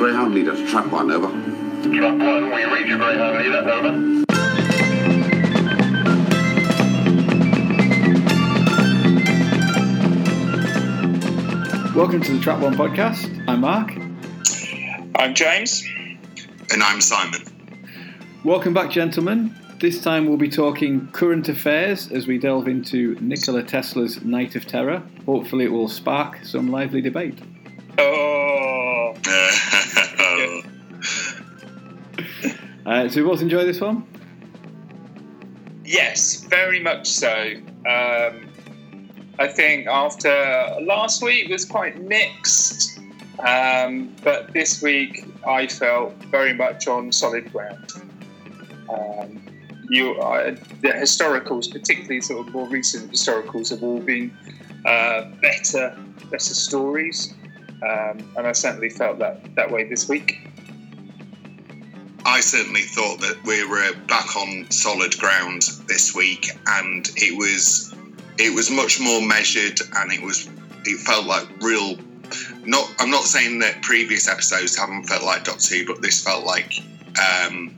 Greyhound leader to trap one, over. Trap one, we reach Greyhound leader, over. Welcome to the Trap One podcast. I'm Mark. I'm James. And I'm Simon. Welcome back, gentlemen. This time we'll be talking current affairs as we delve into Nikola Tesla's Night of Terror. Hopefully, it will spark some lively debate. Oh, Uh, so, you both enjoy this one? yes, very much so. Um, I think after last week was quite mixed, um, but this week I felt very much on solid ground. Um, you, uh, the historicals, particularly sort of more recent historicals, have all been uh, better, better stories, um, and I certainly felt that that way this week. I certainly thought that we were back on solid ground this week, and it was it was much more measured, and it was it felt like real. Not I'm not saying that previous episodes haven't felt like Doctor Who, but this felt like um,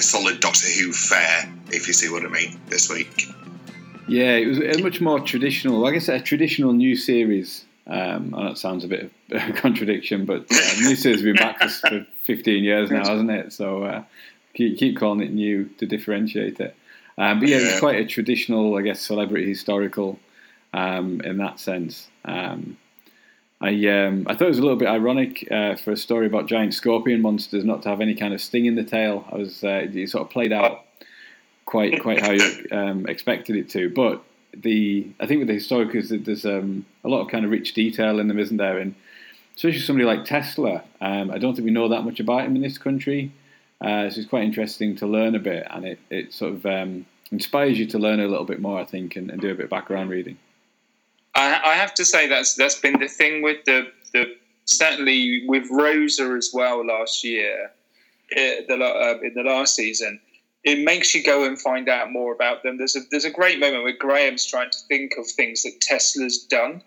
solid Doctor Who fare, if you see what I mean. This week, Yeah, it was a much more traditional, like I said, a traditional new series. Um, I know it sounds a bit of a contradiction, but uh, new series has been back for 15 years now, hasn't it? So uh, keep, keep calling it new to differentiate it. Um, but yeah, it's quite a traditional, I guess, celebrity historical um, in that sense. Um, I um, I thought it was a little bit ironic uh, for a story about giant scorpion monsters not to have any kind of sting in the tail. I was uh, it sort of played out quite quite how you um, expected it to. But the I think with the historic is that there's um, a lot of kind of rich detail in them, isn't there? And especially somebody like Tesla, um, I don't think we know that much about him in this country. Uh, so it's quite interesting to learn a bit, and it, it sort of um, inspires you to learn a little bit more, I think, and, and do a bit of background reading. I, I have to say that's that's been the thing with the the certainly with Rosa as well last year, eh, the uh, in the last season. It makes you go and find out more about them. There's a there's a great moment where Graham's trying to think of things that Tesla's done,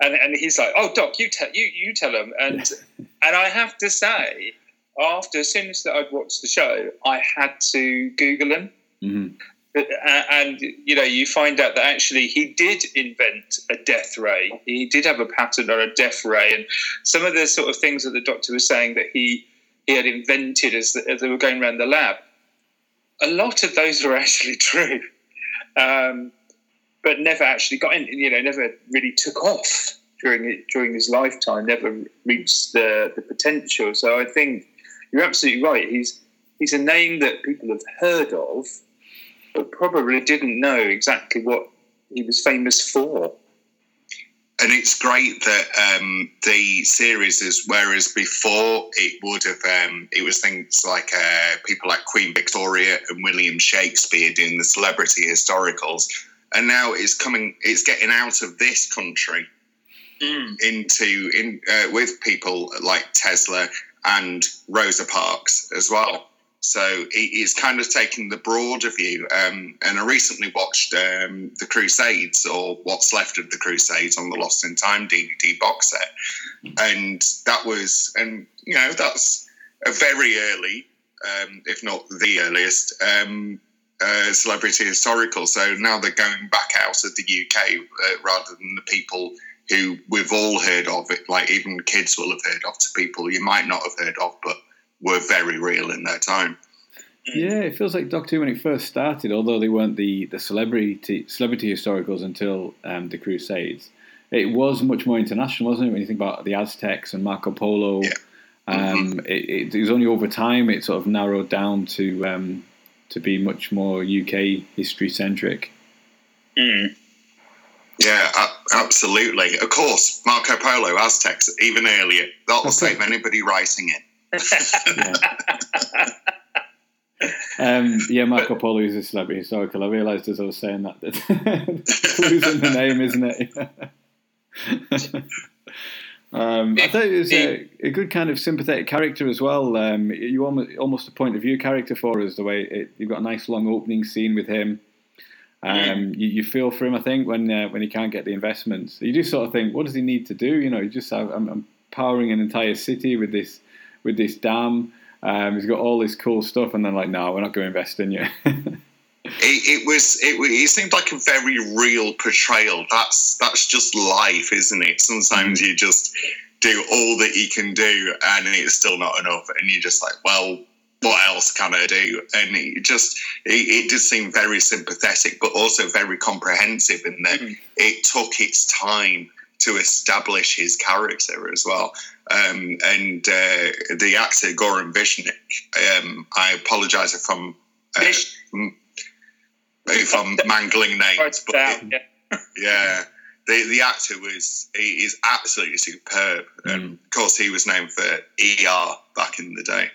and and he's like, "Oh, Doc, you tell you you tell him." And and I have to say, after as soon as that I'd watched the show, I had to Google him. hmm uh, and you know, you find out that actually he did invent a death ray. He did have a patent on a death ray, and some of the sort of things that the doctor was saying that he he had invented as, as they were going around the lab. A lot of those were actually true, um, but never actually got in. You know, never really took off during it during his lifetime. Never reached the the potential. So I think you're absolutely right. He's he's a name that people have heard of but probably didn't know exactly what he was famous for. and it's great that um, the series is whereas before it would have um, it was things like uh, people like Queen Victoria and William Shakespeare doing the celebrity historicals, and now it's coming it's getting out of this country into in uh, with people like Tesla and Rosa Parks as well. So it's kind of taking the broader view. Um, and I recently watched um, the Crusades or what's left of the Crusades on the Lost in Time DVD box set, and that was and you know that's a very early, um, if not the earliest. Uh, celebrity historical. So now they're going back out of the UK uh, rather than the people who we've all heard of it, like even kids will have heard of, to people you might not have heard of, but were very real in their time. Yeah, it feels like Doctor Who when it first started, although they weren't the, the celebrity celebrity historicals until um, the Crusades. It was much more international, wasn't it? When you think about the Aztecs and Marco Polo, Yeah. um, it, it, it was only over time it sort of narrowed down to um, to be much more UK history centric. Mm. Yeah, absolutely. Of course, Marco Polo, Aztecs, even earlier. That'll save anybody writing it. Um, yeah, Marco Polo is a celebrity historical. I realised as I was saying that that clues in the name, isn't it? um, I thought it was a, a good kind of sympathetic character as well. Um, you almost almost a point of view character for us. The way it, you've got a nice long opening scene with him. Um, you, you feel for him, I think, when uh, when he can't get the investments. You just sort of think, what does he need to do? You know, you just have, I'm, I'm powering an entire city with this with this dam. Um, he's got all this cool stuff, and then like, no, we're not going to invest in you. It, it was it, it seemed like a very real portrayal. That's that's just life, isn't it? Sometimes you just do all that you can do, and it's still not enough, and you're just like, well, what else can I do? And it just it, it did seem very sympathetic, but also very comprehensive in that Mhm. it took its time to establish his character as well. Um, and uh, the actor Goran Vishnik, um, I apologise if I'm uh, Vish- if I'm mangling names, but down, yeah. yeah, the the actor was he is absolutely superb. And of course, he was known for ER back in the day.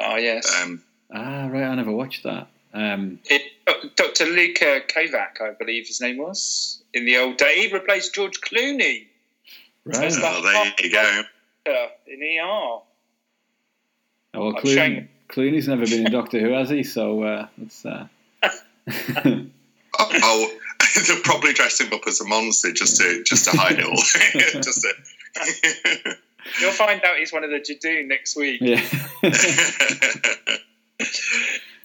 Oh yes. Um, ah, right, I never watched that. Um, It, Dr. Luca Kovac, I believe his name was, in the old day. He replaced George Clooney right. That's well, there you go. in ER. Oh, well, Clooney, Clooney's never been in Doctor Who, has he? So uh, it's. Uh... Oh, oh, they'll probably dress him up as a monster just to just to hide it all. just to. You'll find out he's one of the Judoon next week. yeah.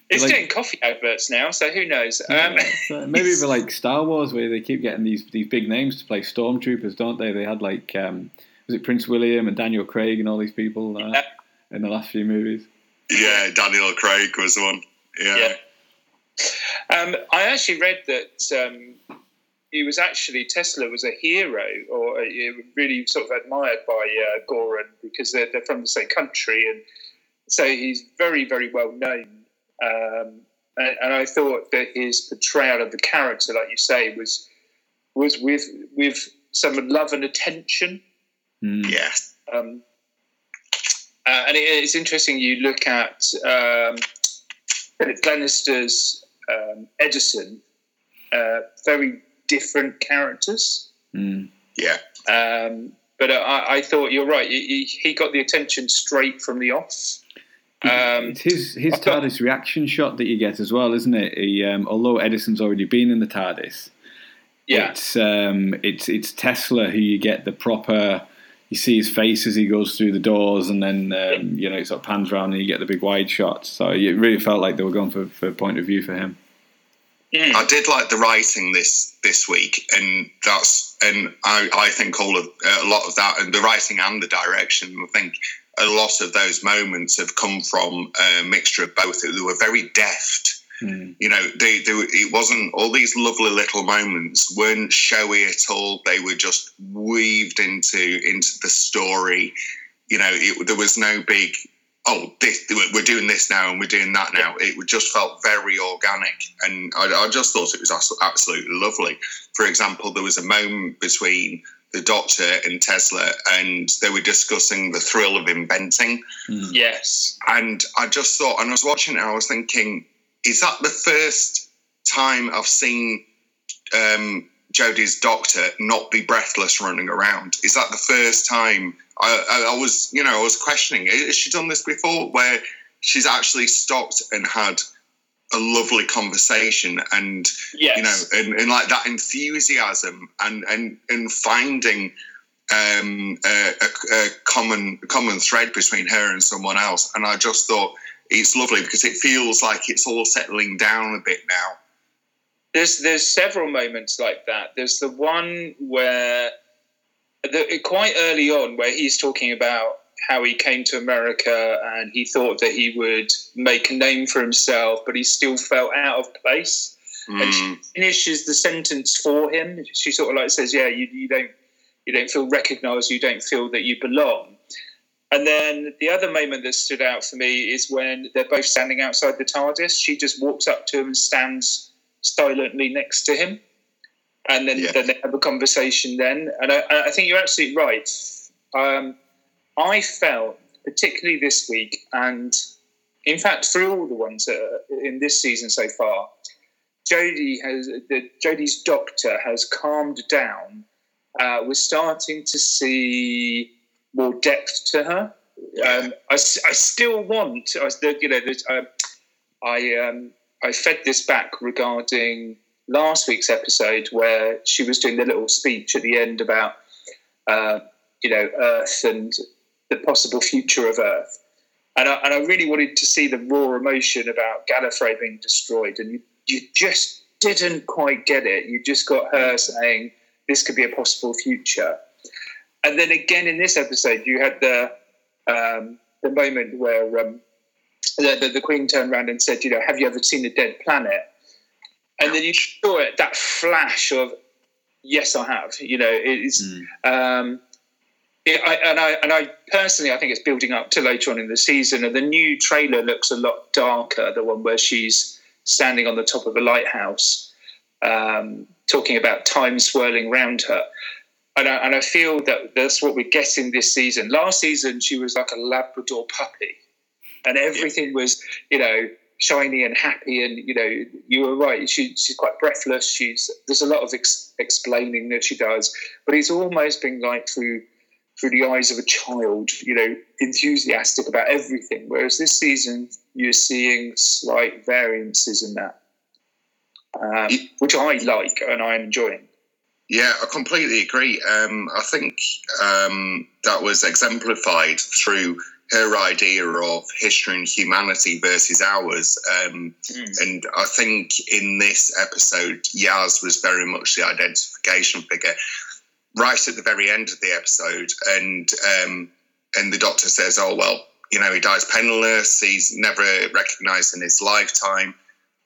He's Like- doing coffee adverts now, so who knows? Um, So maybe it'd like Star Wars, where they keep getting these these big names to play stormtroopers, don't they? They had like um, was it Prince William and Daniel Craig and all these people uh, Yeah. in the last few movies. yeah, Daniel Craig was one. Yeah. Yeah. Um, I actually read that um, he was actually Tesla was a hero, or uh, really sort of admired by uh, Goran because they're, they're from the same country, and so he's very very well known. Um, and, and I thought that his portrayal of the character, like you say, was was with with some love and attention. Hmm. Yeah. Um, uh, and it, it's interesting. You look at um, Philip Glenister's um, Edison, uh, very different characters. Hmm. Yeah. Um, but I, I thought you're right. He, he- he got the attention straight from the off. Um, It's his his I've got- TARDIS reaction shot that you get as well, isn't it? He, um, although Edison's already been in the TARDIS, yeah, it's um, it's it's Tesla who you get the proper. You see his face as he goes through the doors, and then um, you know it sort of pans around, and you get the big wide shots. So it really felt like they were going for for point of view for him. Mm. I did like the writing this this week, and that's and I, I think all of a lot of that and the writing and the direction. I think a lot of those moments have come from a mixture of both. They were very deft. Hmm. You know, they, they it wasn't all these lovely little moments weren't showy at all. They were just weaved into into the story. You know, it, there was no big oh, this we're doing this now and we're doing that now. It just felt very organic, and I, I just thought it was absolutely lovely. For example, there was a moment between the Doctor and Tesla, and they were discussing the thrill of inventing. Hmm. yes, And I just thought, and I was watching it, and I was thinking, is that the first time I've seen um, Jodie's doctor not be breathless running around? Is that the first time? I, I, I was, you know, I was questioning, has she done this before where she's actually stopped and had a lovely conversation and yes. you know, and, and like that enthusiasm and and and finding um, a, a, a common common thread between her and someone else. And I just thought it's lovely because it feels like it's all settling down a bit now. There's there's several moments like that. There's the one where the, quite early on where he's talking about how he came to America and he thought that he would make a name for himself, but he still felt out of place. And she Mm, finishes the sentence for him. She sort of like says, "Yeah, you, you don't you don't feel recognised. You don't feel that you belong." And then the other moment that stood out for me is when they're both standing outside the TARDIS. She just walks up to him and stands silently next to him, and then, Yeah. then they have a conversation. Then, and I, I think you're absolutely right. Um, I felt particularly this week, and in fact through all the ones in this season so far, Jodie has the Jodie's doctor has calmed down. Uh, we're starting to see more depth to her. Um, I, I still want, I, you know, there's, uh, I um, I fed this back regarding last week's episode where she was doing the little speech at the end about uh, you know Earth and the possible future of Earth. And I, and I really wanted to see the raw emotion about Gallifrey being destroyed, and you, you just didn't quite get it. You just got her saying this could be a possible future, and then again in this episode, you had the um, the moment where um, the, the, the Queen turned around and said, "You know, have you ever seen a dead planet?" And then you saw it that flash of, "Yes, I have." You know, it's. Um, it, I, and I and I personally, I think it's building up to later on in the season. And the new trailer looks a lot darker. The one where she's standing on the top of a lighthouse, um, talking about time swirling round her. And I, and I feel that that's what we're getting this season. Last season, she was like a Labrador puppy, and everything was, you know, shiny and happy. And you know, you were right. She, she's quite breathless. She's there's a lot of ex- explaining that she does, but it's almost been like through through the eyes of a child, you know, enthusiastic about everything. Whereas this season, you're seeing slight variances in that, um, which I like and I'm enjoying. Yeah, I completely agree. Um, I think um, that was exemplified through her idea of history and humanity versus ours. Um, Mm. And I think in this episode, Yaz was very much the identification figure. Right at the very end of the episode, and um, and the doctor says, "Oh well, you know, he dies penniless. He's never recognised in his lifetime."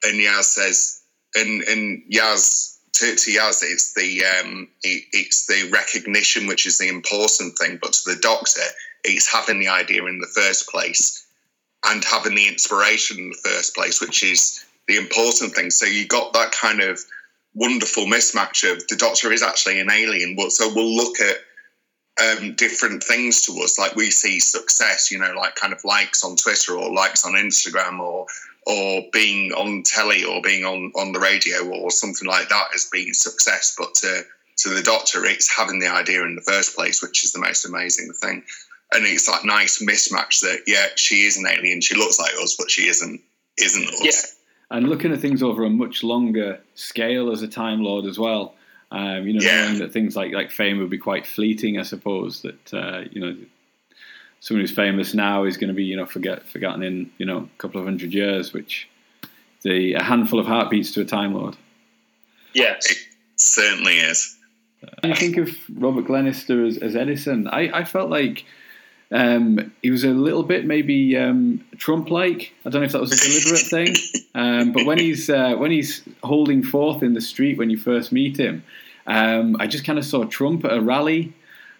And Yaz says, and and Yaz to, to Yaz, it's the um, it, it's the recognition which is the important thing, but to the doctor, it's having the idea in the first place and having the inspiration in the first place, which is the important thing. So you got that kind of wonderful mismatch of the doctor is actually an alien, so we'll look at um, different things to us, like we see success, you know, like kind of likes on Twitter or likes on Instagram or or being on telly or being on, on the radio or something like that as being success. But to, to the doctor, it's having the idea in the first place, which is the most amazing thing. And it's that nice mismatch that, yeah, she is an alien. She looks like us, but she isn't, isn't us. Yeah. and looking at things over a much longer scale as a Time Lord as well. Um, you know, Yeah. knowing that things like like fame would be quite fleeting, I suppose. That uh, you know, someone who's famous now is going to be you know forget forgotten in you know a couple of hundred years, which the a handful of heartbeats to a Time Lord. Yeah. Certainly is. You think of Robert Glenister as, as Edison? I, I felt like um, he was a little bit maybe um, Trump-like. I don't know if that was a deliberate thing, um, but when he's uh, when he's holding forth in the street when you first meet him, um, I just kind of saw Trump at a rally.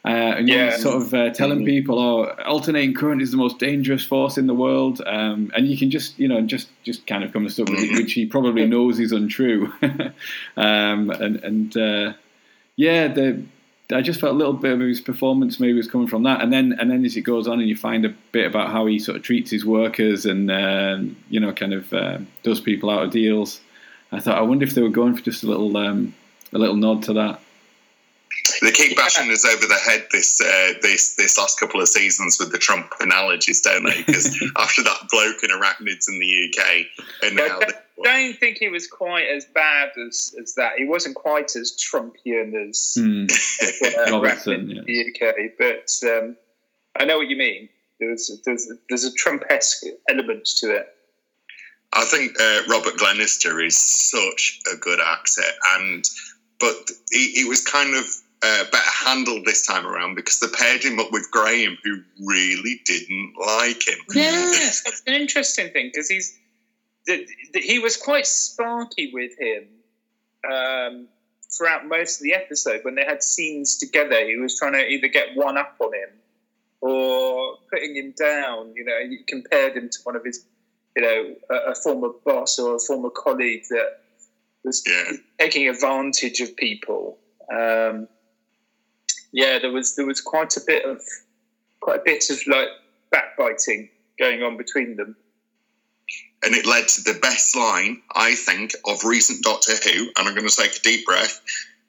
Uh, and you know, Yeah. sort of uh, telling people, "Oh, alternating current is the most dangerous force in the world," um, and you can just, you know, just just kind of come to stuff with it, which he probably knows is untrue. um, and and uh, yeah, the I just felt a little bit of his performance maybe was coming from that, and then and then as it goes on, and you find a bit about how he sort of treats his workers, and um, you know, kind of uh, does people out of deals. I thought, I wonder if they were going for just a little um, a little nod to that. They keep bashing us over the head this uh, this this last couple of seasons with the Trump analogies, don't they? Because after that bloke in arachnids in the UK, and now I don't think he was quite as bad as, as that. He wasn't quite as Trumpian as Hmm. uh, Robertson, Rapid in the UK, but um, I know what you mean. There's there's there's a Trump-esque element to it. I think uh, Robert Glenister is such a good actor, and but he, he was kind of uh, better handled this time around because they paired him up with Graham, who really didn't like him. Yes, that's an interesting thing because he's the, the, he was quite sparky with him um, throughout most of the episode. When they had scenes together, he was trying to either get one up on him or putting him down. You know, he compared him to one of his, you know, a, a former boss or a former colleague that was Yeah. taking advantage of people. Um, yeah, there was there was quite a bit of quite a bit of like backbiting going on between them. And it led to the best line, I think, of recent Doctor Who. And I'm going to take a deep breath.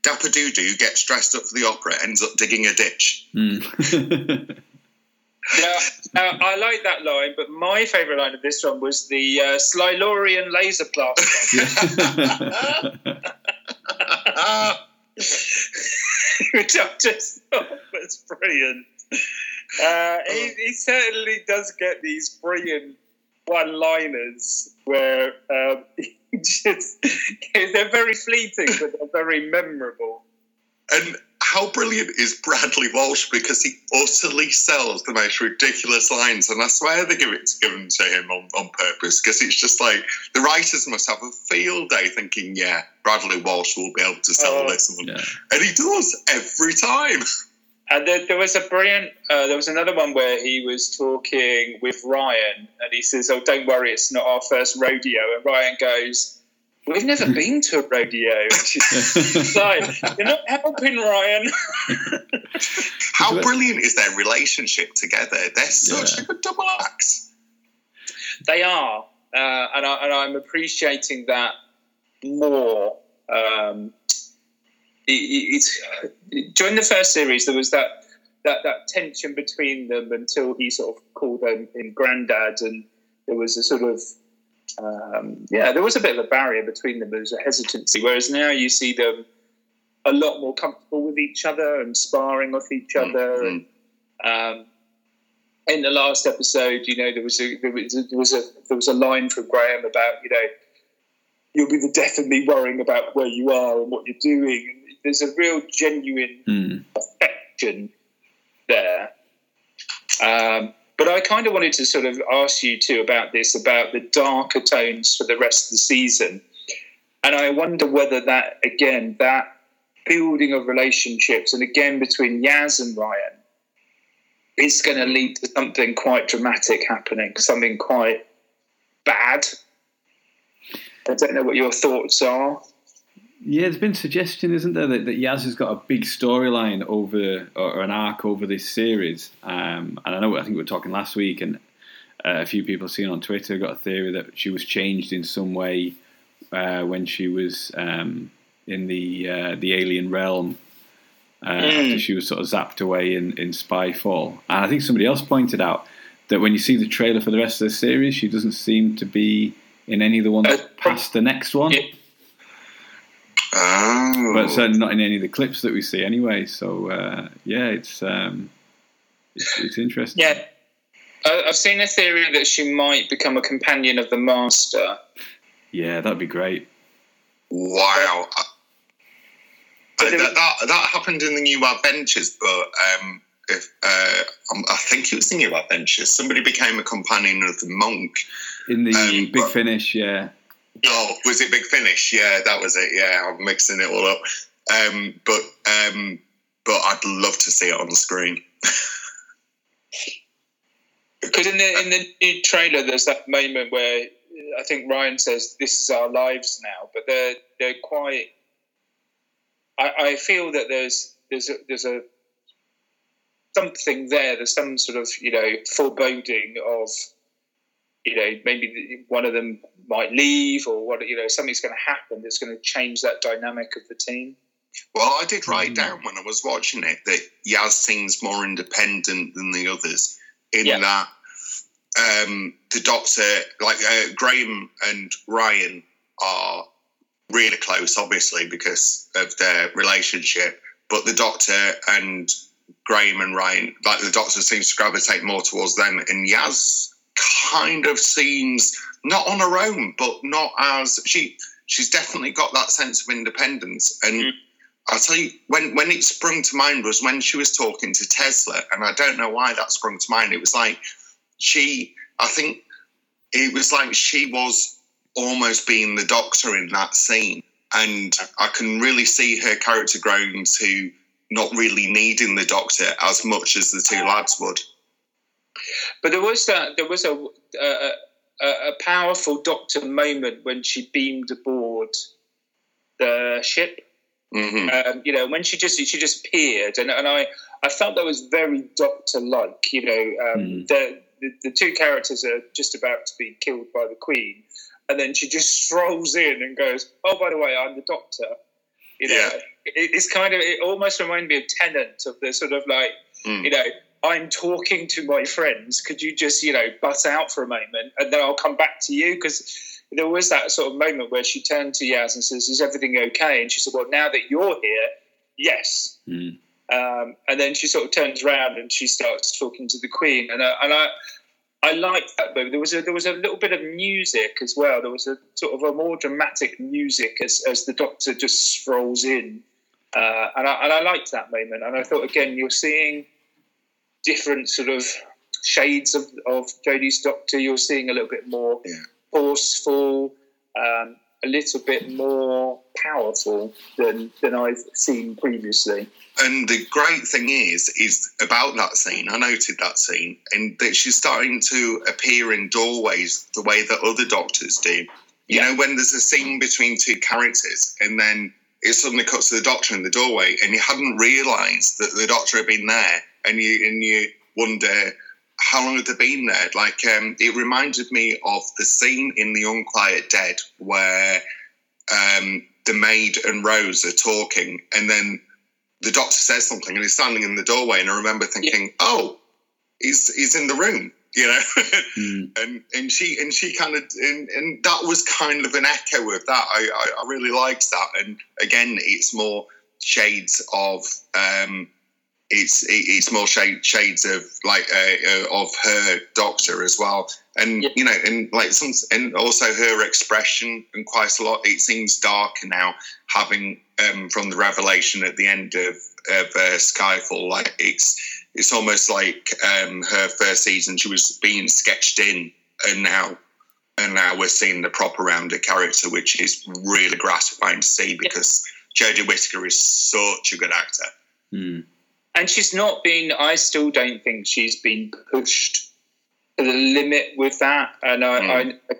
Dapper Doo Doo gets dressed up for the opera, ends up digging a ditch. Hmm. Now, now, I like that line, but my favourite line of this one was the uh, Slylorian laser blaster. Which I just thought was brilliant. Uh, he, he certainly does get these brilliant one-liners where um, he just they're very fleeting, but they're very memorable. And how brilliant is Bradley Walsh because he utterly sells the most ridiculous lines, and I swear they give it given to him on, on purpose because it's just like the writers must have a field day thinking, yeah, Bradley Walsh will be able to sell Oh, this one, Yeah. and he does every time. And there, there was a brilliant. Uh, there was another one where he was talking with Ryan, and he says, "Oh, don't worry, it's not our first rodeo." And Ryan goes, "We've never been to a rodeo." It's like, You're not helping, Ryan. How brilliant is their relationship together? They're such Yeah. a good double act. They are, uh, and, I, and I'm appreciating that more. Um, it, it- it's during the first series there was that that that tension between them until he sort of called them in granddad, and there was a sort of um, yeah, there was a bit of a barrier between them. There was a hesitancy, whereas now you see them a lot more comfortable with each other and sparring off each other. Mhm. And um, in the last episode, you know, there was a there was a, there was a there was a line from Graham about you know you'll be the death of me worrying about where you are and what you're doing. And there's a real genuine Hmm. affection there. Um, but I kind of wanted to sort of ask you too about this, about the darker tones for the rest of the season. And I wonder whether that, again, that building of relationships, and again between Yaz and Ryan, is going to lead to something quite dramatic happening, something quite bad. I don't know what your thoughts are. Yeah, there's been suggestion, isn't there, that, that Yaz has got a big storyline over or, or an arc over this series. Um, and I know, I think we were talking last week, and uh, a few people seen on Twitter got a theory that she was changed in some way uh, when she was um, in the uh, the alien realm. Uh, After she was sort of zapped away in, in Spyfall. And I think somebody else pointed out that when you see the trailer for the rest of the series, she doesn't seem to be in any of the ones Uh, past the next one. Oh. but certainly not in any of the clips that we see anyway. So uh, yeah, it's, um, it's it's interesting. Yeah. I- I've seen a theory that she might become a companion of the Master. yeah, that'd be great. Wow. But that, that, that happened in the New Adventures, but um, if uh, um, I think it was the New Adventures, somebody became a companion of the monk. In the Um, Big but- Finish, yeah, Oh, was it Big Finish? Yeah, that was it. Yeah, I'm mixing it all up. Um, but um, but I'd love to see it on the screen. Because in the in the new trailer, there's that moment where I think Ryan says, "This is our lives now," but they're they're quite. I, I feel that there's there's a, there's a something there. There's some sort of you know foreboding of you know maybe one of them might leave or what you know something's going to happen that's going to change that dynamic of the team. Well, I did Mm. write down when I was watching it that Yaz seems more independent than the others in Yeah. that um, the Doctor, like uh, Graham and Ryan, are really close, obviously because of their relationship. But the Doctor and Graham and Ryan, like the Doctor seems to gravitate more towards them, and Yaz kind of seems not on her own, but not as she. She's definitely got that sense of independence, and Mm. I'll tell you when when it sprung to mind was when she was talking to Tesla, and I don't know why that sprung to mind. It was like she, I think, it was like she was almost being the Doctor in that scene, and I can really see her character growing to not really needing the Doctor as much as the two lads would. But there was that there was a a, a, a powerful Doctor moment when she beamed aboard the ship. hmm Um, you know, when she just she just appeared, and, and I I felt that was very Doctor like. You know, um, Mm. the, the the two characters are just about to be killed by the Queen, and then she just strolls in and goes, "Oh, by the way, I'm the Doctor." You know, Yeah. it, it's kind of it almost reminded me of Tennant of the sort of like Mm. you know. I'm talking to my friends. Could you just, you know, butt out for a moment and then I'll come back to you? Because there was that sort of moment where she turned to Yaz and says, Is everything okay? And she said, Well, now that you're here, yes. Mm. Um, and then she sort of turns around and she starts talking to the Queen, and I, and I, I liked that. But there was a there was a little bit of music as well. There was a sort of a more dramatic music as as the Doctor just strolls in, uh, and I and I liked that moment. And I thought again, you're seeing different sort of shades of of Jodie's Doctor. You're seeing a little bit more Yeah. forceful. Um, a little bit more powerful than than I've seen previously. And the great thing is, is about that scene. I noted that scene, and that she's starting to appear in doorways the way that other doctors do. You Yeah. know, when there's a scene between two characters, and then it suddenly cuts to the doctor in the doorway, and you hadn't realised that the doctor had been there, and you and you wonder how long had they been there? Like, um, it reminded me of the scene in The Unquiet Dead where um, the maid and Rose are talking, and then the doctor says something, and he's standing in the doorway, and I remember thinking, "Oh, he's he's in the room," you know, Hmm. and and she and she kind of and, and that was kind of an echo of that. I, I I really liked that, and again, it's more shades of um, it's it's more shade, shades of like uh, uh, of her doctor as well, and Yeah. you know, and like some and also her expression and quite a lot. It seems darker now, having um, from the revelation at the end of of uh, Spyfall. Like it's it's almost like um, her first season she was being sketched in, and now and now we're seeing the proper rounded character, which is really gratifying to see because Jodie Whittaker is such a good actor. Hmm. And she's not been i still don't think she's been pushed to the limit with that. And i, Mm. I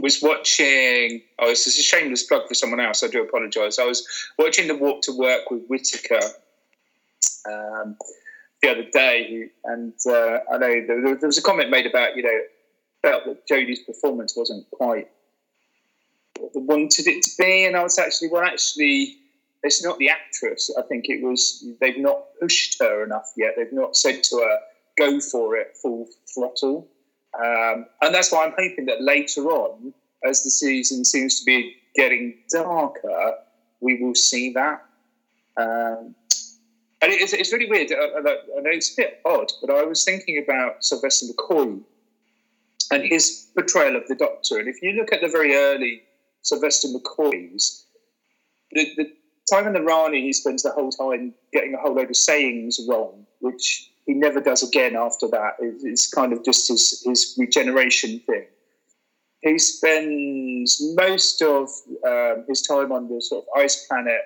was watching oh this is a shameless plug for someone else i do apologize. I was watching the walk to work with whitaker um, the other day and uh, i know there, there was a comment made about you know felt that jodie's performance wasn't quite what they wanted it to be. And i was actually well actually it's not the actress. I think it was they've not pushed her enough yet. They've not said to her, "Go for it, full throttle." Um, and that's why I'm hoping that later on, as the season seems to be getting darker, we will see that. Um, and it's, it's really weird. I, I I know it's a bit odd, but I was thinking about Sylvester McCoy and his portrayal of the Doctor. And if you look at the very early Sylvester McCoys, the, the Time and the Rani, he spends the whole time getting a whole load of sayings wrong, which he never does again after that. It's kind of just his, his regeneration thing. He spends most of um, his time on the sort of ice planet,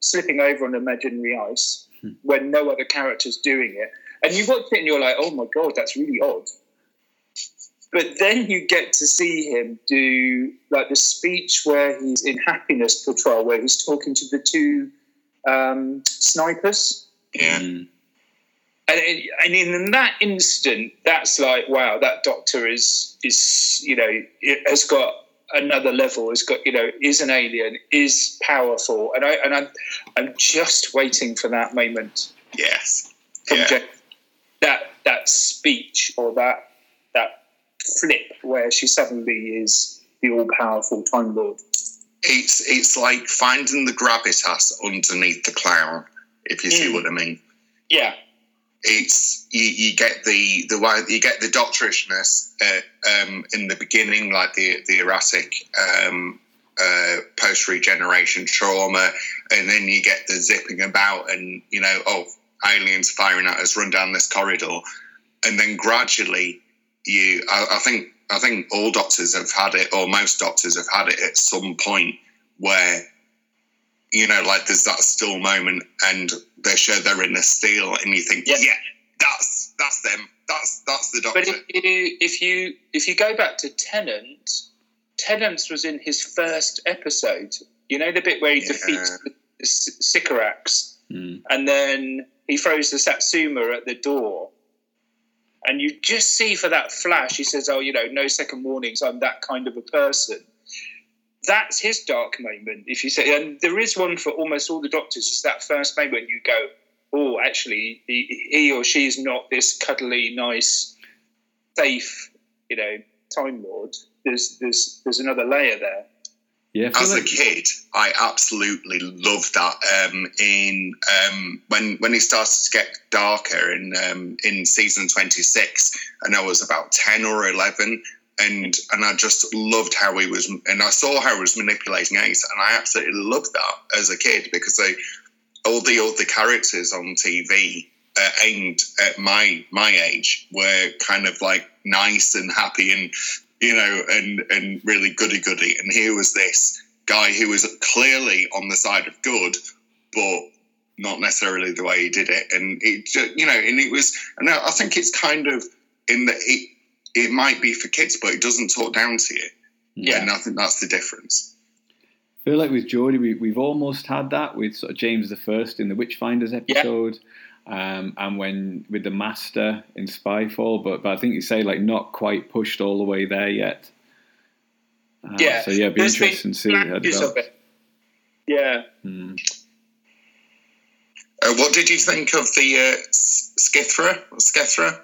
slipping over on imaginary ice when no other character's doing it. And you watch it and you're like, oh my God, that's really odd. But then you get to see him do like the speech where he's in Happiness Patrol, where he's talking to the two um, snipers. Yeah. Hmm. And, it, and in that instant, that's like, wow, that doctor is is you know it has got another level. Has got you know is an alien, is powerful, and I and I'm I'm just waiting for that moment Yes. from Yeah. Jen- that that speech or that that flip where she suddenly is the all powerful Time Lord. It's it's like finding the gravitas underneath the clown, if you see Mm. what I mean. Yeah, It's you, you get the the way you get the doctorishness uh, um, in the beginning, like the the erratic um, uh, post regeneration trauma, and then you get the zipping about, and you know, oh, aliens firing at us, run down this corridor, and then gradually you, I, I think, I think all doctors have had it, or most doctors have had it at some point where you know, like there's that still moment, and they show they're in a steel, and you think, Yeah. yeah, that's that's them, that's that's the doctor. but if you if you if you go back to Tennant, Tennant was in his first episode. You know the bit where he Yeah. defeats the, the Sycorax, Hmm. and then he throws the Satsuma at the door. And you just see for that flash, he says, "Oh, you know, no second warnings. I'm that kind of a person." That's his dark moment. If you say, and there is one for almost all the doctors. Is that first moment you go, "Oh, actually, he, he or she's not this cuddly, nice, safe, you know, Time Lord." There's there's there's another layer there. Yeah, As a kid, I absolutely loved that. Um, in um, when when it started to get darker in um, in season twenty six, and I was about ten or eleven, and and I just loved how he was, and I saw how he was manipulating Ace, and I absolutely loved that as a kid because they, all the other characters on TV uh, aimed at my my age were kind of like nice and happy and you know and and really goody goody, and here was this guy who was clearly on the side of good, but not necessarily the way he did it, and it ju- you know, and it was, and I think it's kind of in that it it might be for kids, but it doesn't talk down to you. Yeah. and I think that's the difference. I feel like with Jodie, we, we've almost had that with sort of James the First in the Witchfinders episode, um, and when with the Master in Spyfall. But but I think you say like not quite pushed all the way there yet. Uh, Yeah. So yeah, it'd be There's been interesting to see how it flashes of develops. it. Yeah. Hmm. Uh, what did you think of the uh, S- Skithra? Skithra?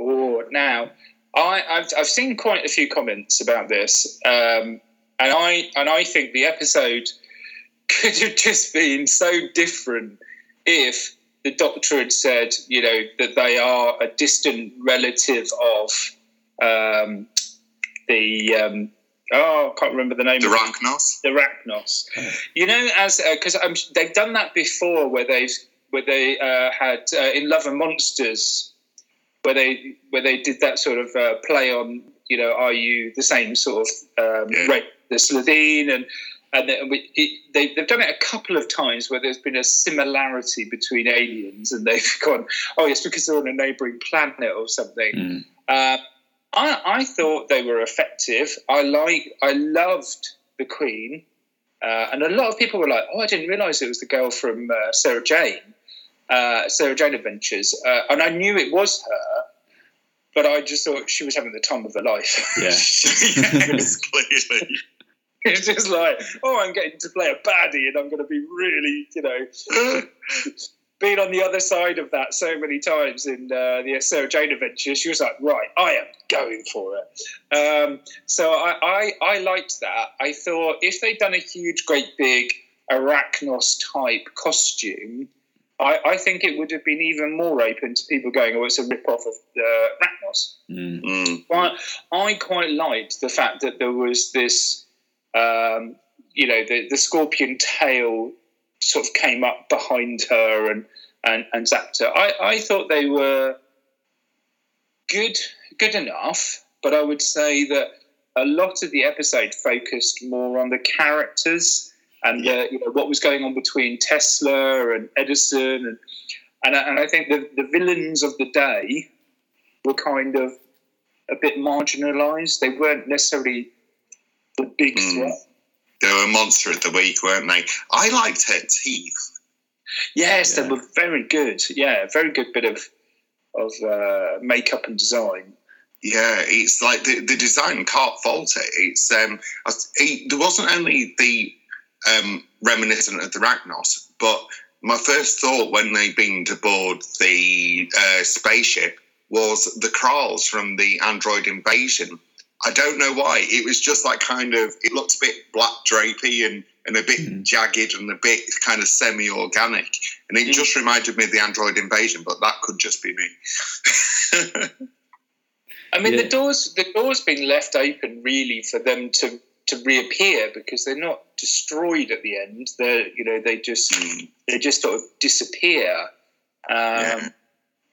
Oh, now I, I've I've seen quite a few comments about this, um, and I and I think the episode could have just been so different if the Doctor had said, you know, that they are a distant relative of um, the um, oh, I can't remember the name. The of it. Racnoss? the Arachnos. You know, as because um, they've done that before, where they've where they uh, had uh, in Love and Monsters, where they where they did that sort of uh, play on, you know, are you the same sort of um, Yeah. the Slitheen and. And it, they, they've done it a couple of times where there's been a similarity between aliens, and they've gone, "Oh, yes, because they're on a neighbouring planet or something." Hmm. Uh, I, I thought they were effective. I like, I loved the Queen, uh, and a lot of people were like, "Oh, I didn't realise it was the girl from uh, Sarah Jane, uh, Sarah Jane Adventures," uh, and I knew it was her, but I just thought she was having the time of her life. Yeah. yes, clearly. it's just like, "Oh, I'm getting to play a baddie, and I'm going to be really, you know." Being on the other side of that so many times in uh, the Sarah Jane Adventures, she was like, "Right, I am going for it." Um, so I, I, I liked that. I thought if they'd done a huge, great big Arachnos type costume, I, I think it would have been even more open to people going, "Oh, it's a rip off of the Arachnos." Hmm. Mm. But I quite liked the fact that there was this, um, you know, the, the scorpion tail sort of came up behind her and and, and zapped her. I, I thought they were good good enough, but I would say that a lot of the episode focused more on the characters and the, you know what was going on between Tesla and Edison and and I, and I think the, the villains of the day were kind of a bit marginalised. They weren't necessarily the big Mm. threat. They were a monster of the week, weren't they? I liked her teeth. Yes, Yeah. they were very good. Yeah, very good bit of of uh, makeup and design. Yeah, it's like the, the design can't fault it. It's um, it, there wasn't only the um, reminiscent of the Racnoss, but my first thought when they beamed aboard the uh, spaceship was the Kraals from the android invasion. I don't know why. It was just like kind of. It looked a bit black drapey and and a bit Mhm. jagged and a bit kind of semi-organic, and it Mm. just reminded me of the android invasion. But that could just be me. I mean, Yeah. the doors the doors been left open really for them to to reappear because they're not destroyed at the end. They're you know they just Mm. they just sort of disappear. Um, Yeah.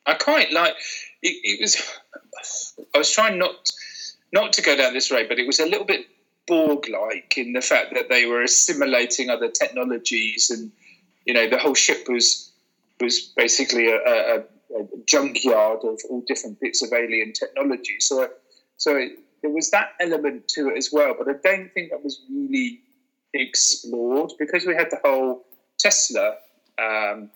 I quite like it, it was. I was trying not not to go down this road, but it was a little bit Borg-like in the fact that they were assimilating other technologies, and you know the whole ship was was basically a, a, a junkyard of all different bits of alien technology. So, so it, there was that element to it as well, but I don't think that was really explored because we had the whole Tesla um,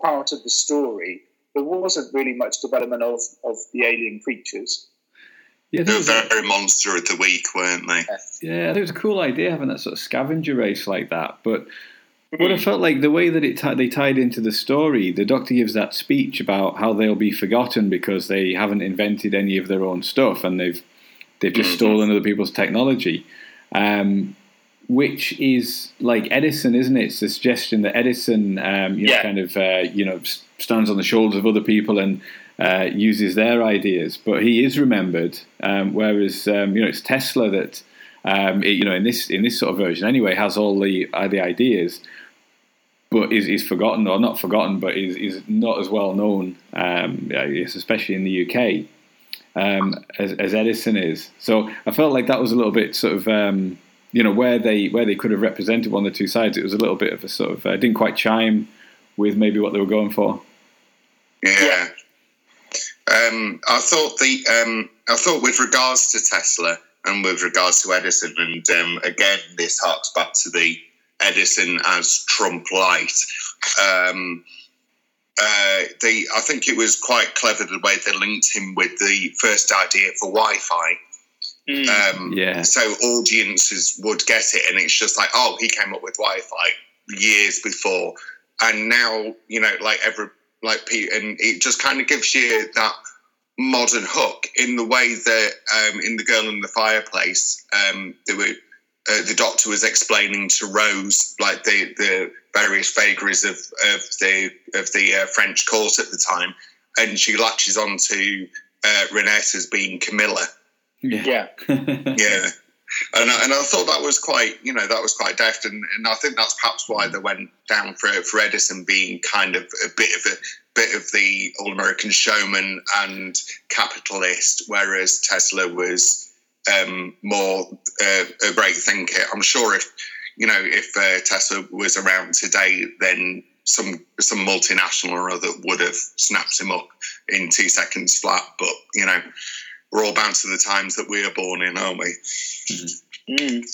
part of the story. There wasn't really much development of, of the alien creatures. Yeah, They were think very monster of the week, weren't they? Yeah, I think it was a cool idea having that sort of scavenger race like that. But what I felt like the way that it ti- they tied into the story, the Doctor gives that speech about how they'll be forgotten because they haven't invented any of their own stuff and they've they've just Mhm. stolen other people's technology. Um, which is like Edison, isn't it? It's the suggestion that Edison, um, you know, Yeah. kind of, uh, you know, stands on the shoulders of other people and uh, uses their ideas. But he is remembered, um, whereas um, you know it's Tesla that, um, it- you know, in this in this sort of version anyway, has all the uh, the ideas, but is, is forgotten or not forgotten, but is, is not as well known, um, especially in the UK. Um, as, as Edison is, so I felt like that was a little bit sort of you know where they where they could have represented one of the two sides. It was a little bit of a sort of uh, didn't quite chime with maybe what they were going for. Yeah. Um, I thought the um, I thought with regards to Tesla and with regards to Edison, and um, again this harks back to the Edison as Trump light. Um, uh, the I think it was quite clever the way they linked him with the first idea for Wi-Fi. Mm. Um, Yeah. So audiences would get it, and it's just like, oh, he came up with Wi-Fi years before, and now you know, like every like Pete, and it just kind of gives you that modern hook in the way that um, in the Girl in the Fireplace, um, there were. Uh, the doctor was explaining to Rose like the, the various vagaries of, of the of the uh, French court at the time, and she latches on to uh, Reinette as being Camilla, yeah. yeah, and I, and I thought that was quite, you know, that was quite deft, and, and I think that's perhaps why they went down for for Edison being kind of a bit of a bit of the all American showman and capitalist, whereas Tesla was um, more uh, a great thinker. I'm sure if you know if uh, Tesla was around today, then some some multinational or other would have snapped him up in two seconds flat. But you know, we're all bound to the times that we are born in, aren't we? Mm.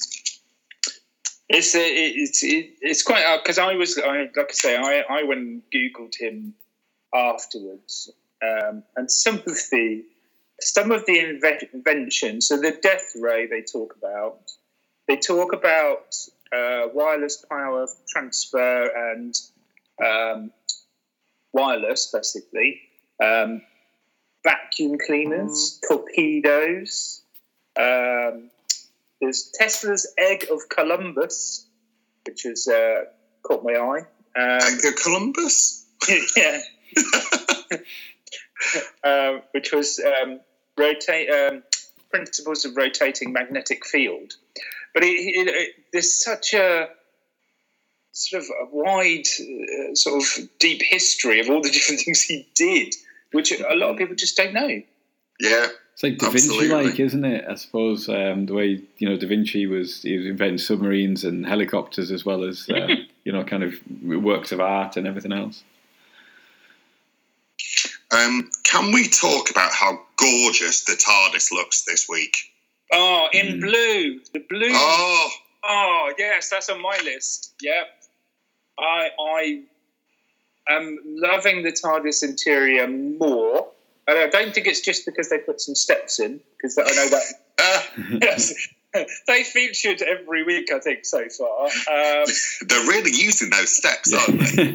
It's uh, it, it's it, it's quite because I was I, like I say I I went and googled him afterwards um, and some of the some of the inventions. So the death ray they talk about. They talk about uh, wireless power transfer and um, wireless basically. Um, vacuum cleaners, torpedoes. Um, there's Tesla's egg of Columbus, which has uh, caught my eye. Um, Edgar Columbus. yeah. um, which was um, rotate um, principles of rotating magnetic field. But it, it, it, there's such a sort of a wide, uh, sort of deep history of all the different things he did, which a lot of people just don't know. Yeah, It's like Da Vinci, Absolutely. like, isn't it? I suppose um, the way you know Da Vinci was he was inventing submarines and helicopters as well as uh, you know kind of works of art and everything else. Um, can we talk about how gorgeous the TARDIS looks this week? Oh, in Mm. blue, the blue. Oh, Oh yes, that's on my list. Yep. I I am loving the TARDIS interior more. And I don't think it's just because they put some steps in, because I know that uh, yes, they featured every week. I think so far. Um, they're really using those steps, aren't they?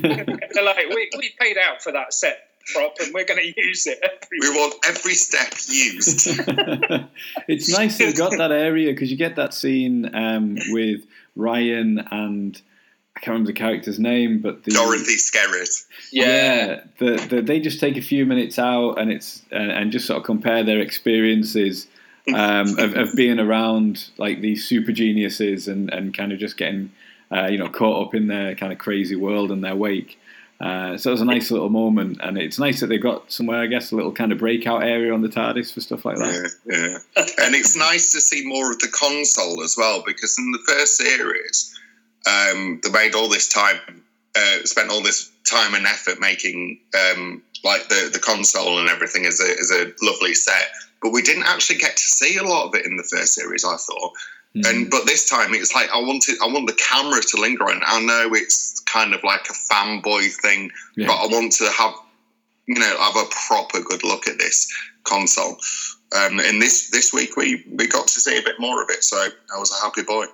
they're like, we we paid out for that set prop, and we're going to use it every We week. want every step used. it's nice they've got that area because you get that scene um, with Ryan and I can't remember the character's name, but the Dorothy Skerritt. Yeah. the, the, they just take a few minutes out and it's and, and just sort of compare their experiences um, of, of being around like these super geniuses and, and kind of just getting uh, you know caught up in their kind of crazy world and their wake. Uh, so it was a nice little moment, and it's nice that they've got somewhere, I guess, a little kind of breakout area on the TARDIS for stuff like that. Yeah, yeah. and it's nice to see more of the console as well because in the first series, um, they made all this time, uh, spent all this time and effort making um, like the, the console and everything as a, as a lovely set. But we didn't actually get to see a lot of it in the first series, I thought. Mm. And but this time it's like I wanted I want the camera to linger on. I know it's kind of like a fanboy thing, Yeah. but I want to have you know have a proper good look at this console. Um, and this this week we we got to see a bit more of it, so I was a happy boy.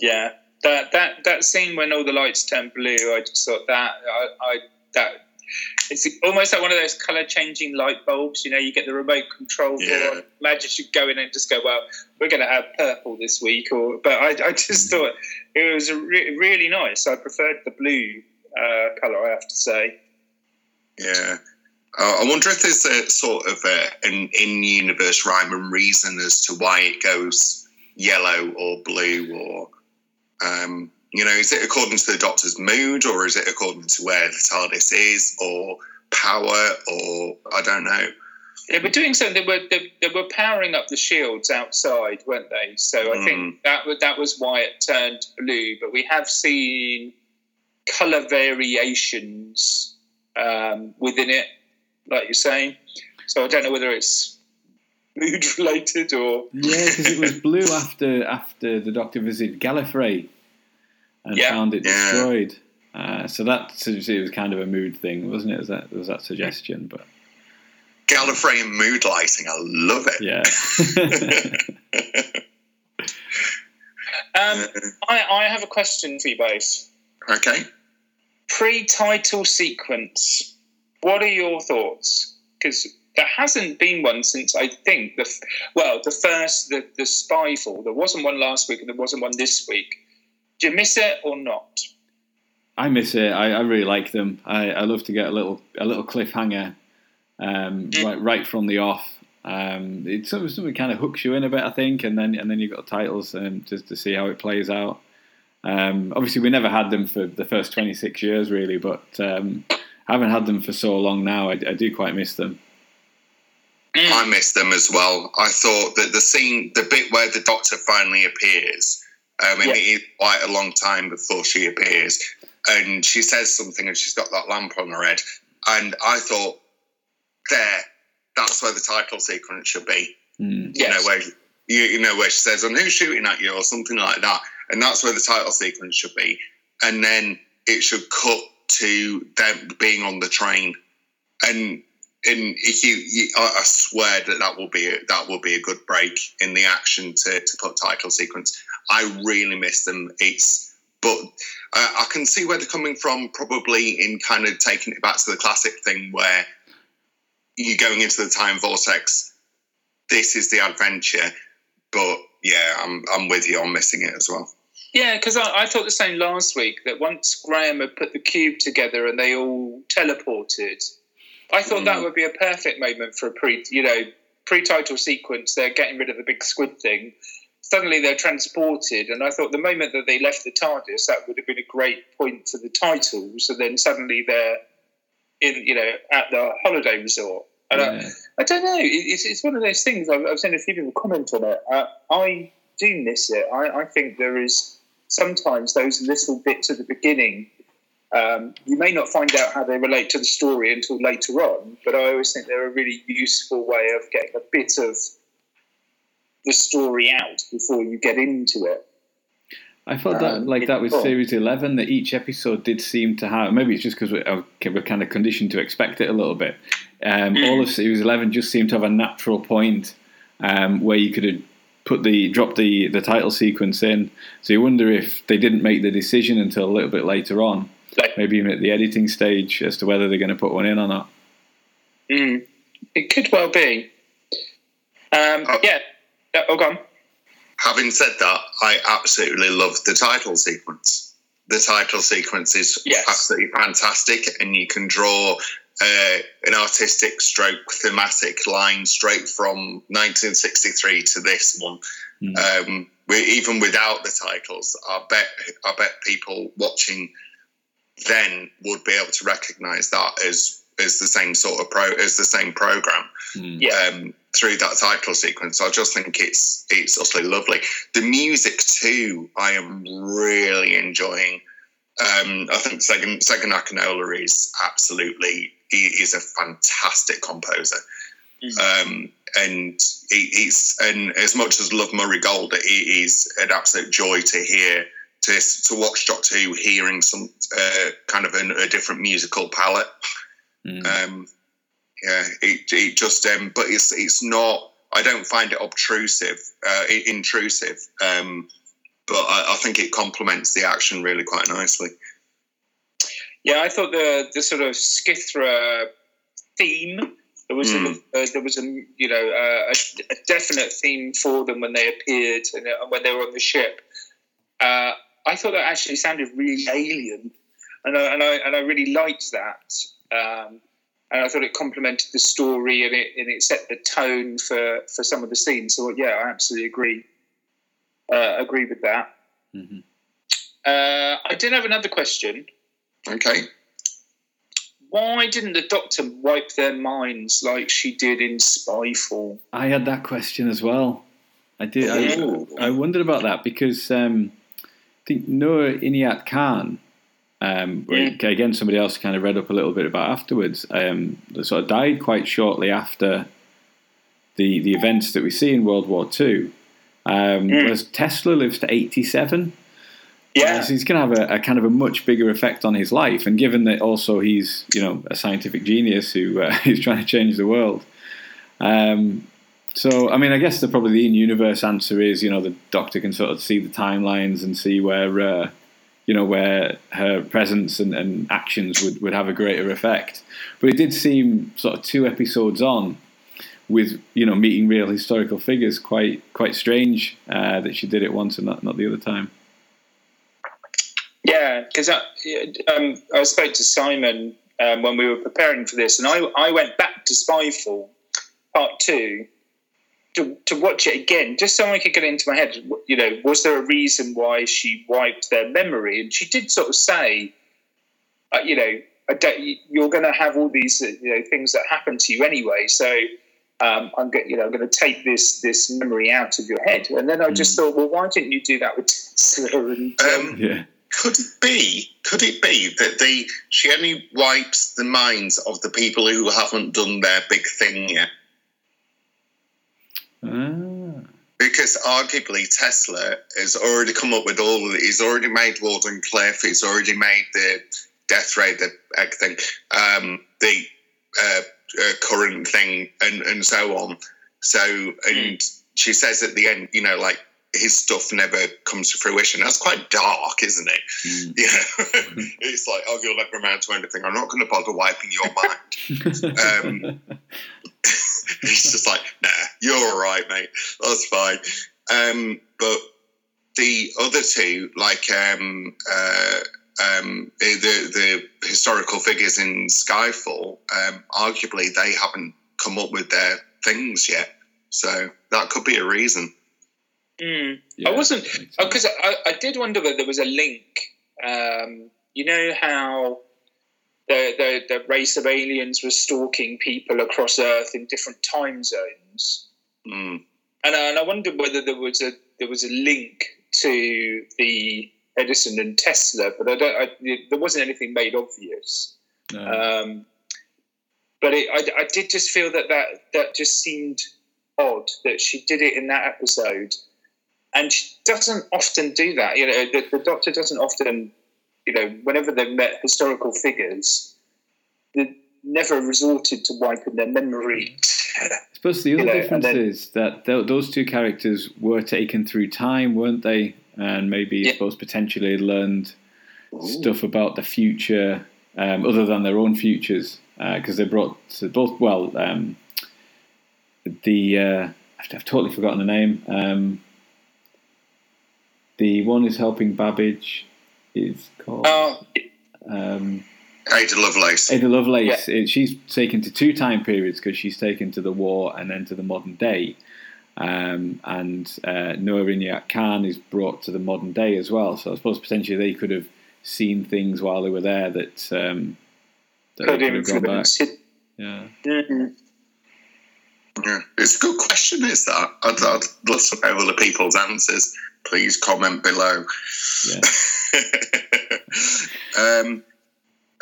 Yeah, that that that scene when all the lights turn blue, I just thought that I, I that it's almost like one of those color changing light bulbs. You know, you get the remote control Yeah. for. Imagine you should go in and just go, well, we're going to have purple this week, or but I, I just thought it was a re- really nice. I preferred the blue uh, color, I have to say. Yeah. Uh, I wonder if there's a sort of a, an in-universe rhyme and reason as to why it goes yellow or blue, or um, you know, is it according to the Doctor's mood, or is it according to where the TARDIS is, or power, or I don't know. They were doing something. They were they, they were powering up the shields outside, weren't they? So I Mm. think that was that was why it turned blue. But we have seen color variations um, within it, like you're saying. So I don't know whether it's mood related or Yeah, because it was blue after after the Doctor visited Gallifrey and Yeah. found it Yeah. destroyed. Uh, so that suggested it was kind of a mood thing, wasn't it? Was that was that suggestion? But Gallifreyan mood lighting, I love it. yeah, Um, I, I have a question for you both. Okay. Pre-title sequence. What are your thoughts? Because there hasn't been one since I think the well the first the the Spyfall. There wasn't one last week and there wasn't one this week. Do you miss it or not? I miss it. I, I really like them. I, I love to get a little a little cliffhanger um, Mm. right right from the off. Um, it's something, something kind of hooks you in a bit, I think, and then and then you've got titles um, just to see how it plays out. Um, obviously, we never had them for the first twenty six years, really, but um, haven't had them for so long now. I, I do quite miss them. I miss them as well. I thought that the scene, the bit where the Doctor finally appears, um, and Yeah. it is quite a long time before she appears, and she says something, and she's got that lamp on her head, and I thought, there, that's where the title sequence should be. Mm. You know Yes. where you, you know where she says, "And who's shooting at you?" or something like that, and that's where the title sequence should be, and then it should cut to them being on the train, and and if you, you I swear that that will be a, that will be a good break in the action to to put title sequence. I really miss them. It's but I can see where they're coming from, probably in kind of taking it back to the classic thing where you're going into the time vortex. This is the adventure, but yeah, I'm I'm with you. I'm missing it as well. Yeah, because I, I thought the same last week that once Graham had put the cube together and they all teleported, I thought that Mm. would be a perfect moment for a pre, you know, pre-title sequence. They're getting rid of the big squid thing. Suddenly they're transported, and I thought the moment that they left the TARDIS, that would have been a great point for the titles. And then suddenly they're in, you know, at the holiday resort. And I, Yeah. I don't know. It's, it's one of those things. I've, I've seen a few people comment on it. Uh, I do miss it. I, I think there is sometimes those little bits at the beginning. Um, you may not find out how they relate to the story until later on, but I always think they're a really useful way of getting a bit of the story out before you get into it. I thought that, Um, like that with cool. series eleven, that each episode did seem to have. Maybe it's just because we're, we're kind of conditioned to expect it a little bit. Um, Mm. All of series eleven just seemed to have a natural point um, where you could put the drop the the title sequence in. So you wonder if they didn't make the decision until a little bit later on, Like, maybe even at the editing stage, as to whether they're going to put one in or not. mm, it could well be. Um, Oh. yeah. Uh, Oh, go on. Having said that, I absolutely love the title sequence. The title sequence is Yes. absolutely fantastic, and you can draw uh, an artistic stroke thematic line straight from 1963 to this one. Mm. Um, we, even without the titles, I bet I bet people watching then would be able to recognise that as as the same sort of pro as the same program Mm. Yeah. um, through that title sequence. I just think it's it's utterly lovely. The music too, I am really enjoying. Um, I think Segun Segun Akinola is absolutely he is a fantastic composer. Um, and he, he's and as much as love Murray Gold, it is an absolute joy to hear to to watch Doctor Who hearing some uh, kind of an, a different musical palette. Mm. Um, yeah, it, it just um, but it's it's not. I don't find it obtrusive, uh, intrusive. Um, but I, I think it complements the action really quite nicely. Yeah, I thought the the sort of Skithra theme there was Hmm. a, uh, there was a you know uh, a, a definite theme for them when they appeared and uh, when they were on the ship. Uh, I thought that actually sounded really alien, and I, and I and I really liked that. Um, and I thought it complemented the story and it and it set the tone for for some of the scenes. So yeah, I absolutely agree. Uh, agree with that. hmm Uh, I did have another question. Okay. Why didn't the Doctor wipe their minds like she did in Spyfall? I had that question as well. I did. I, Ooh. I wondered about that because um, I think Noor Inayat Khan, um, Mm. again, somebody else kind of read up a little bit about afterwards, um, sort of died quite shortly after the the events that we see in World War Two. Um, Mm. Whereas Tesla lives to 87. Yeah, So he's going to have a, a kind of a much bigger effect on his life. And given that also he's, you know, a scientific genius who uh, is trying to change the world. Um, so, I mean, I guess the probably the in-universe answer is, you know, the Doctor can sort of see the timelines and see where, uh, you know, where her presence and, and actions would, would have a greater effect. But it did seem sort of two episodes on with, you know, meeting real historical figures quite quite strange uh, that she did it once and not, not the other time. yeah. Because I, um, I spoke to Simon um, when we were preparing for this, and I, I went back to Spyfall Part Two to, to watch it again, just so I could get into my head. You know, was there a reason why she wiped their memory? And she did sort of say, uh, you know, I don't, you're going to have all these uh, you know things that happen to you anyway. So um, I'm going, you know, I'm going to take this this memory out of your head. And then I just thought, well, why didn't you do that with Tesla? And um, Um, Yeah. could it be? Could it be that the she only wipes the minds of the people who haven't done their big thing yet? Ah. Because arguably Tesla has already come up with all of it. He's already made Wardenclyffe. He's already made the death ray, the egg thing, um, the uh, uh, current thing, and, and so on. So, and she says at the end, you know, like his stuff never comes to fruition. That's quite dark, isn't it? Mm. Yeah. it's like, oh, you'll never amount to anything. I'm not going to bother wiping your mind. Um, it's just like, nah, you're all right, mate. That's fine. Um, but the other two, like um, uh, um, the the historical figures in Spyfall, um, arguably they haven't come up with their things yet. So that could be a reason. mm, Yeah, I wasn't because I, I did wonder whether there was a link. Um, you know how the, the the race of aliens was stalking people across Earth in different time zones, Mm. and I, and I wondered whether there was a there was a link to the Edison and Tesla, but I don't. I, there wasn't anything made obvious. No. Um, but it, I, I did just feel that, that that just seemed odd that she did it in that episode, and she doesn't often do that. You know, the, the Doctor doesn't often, you know, whenever they've met historical figures, they never resorted to wiping their memory. I suppose the other you know, difference then- is that th- those two characters were taken through time, weren't they? And maybe, I Yeah. suppose, potentially learned stuff about the future um, other than their own futures, because they brought to both. Well, um, the uh, I've, I've totally forgotten the name. Um, the one who's helping Babbage is called Oh, um, Ada Lovelace. Ada Lovelace. it- she's taken to two time periods because she's taken to the war and then to the modern day. Um, and uh, Noor Inayat Khan is brought to the modern day as well. So I suppose potentially they could have seen things while they were there that, um, that they could could have gone back. influence it. Yeah. Mhm. Yeah. It's a good question, is that? I'd, I'd love to know other people's answers. Please comment below. Yeah. um,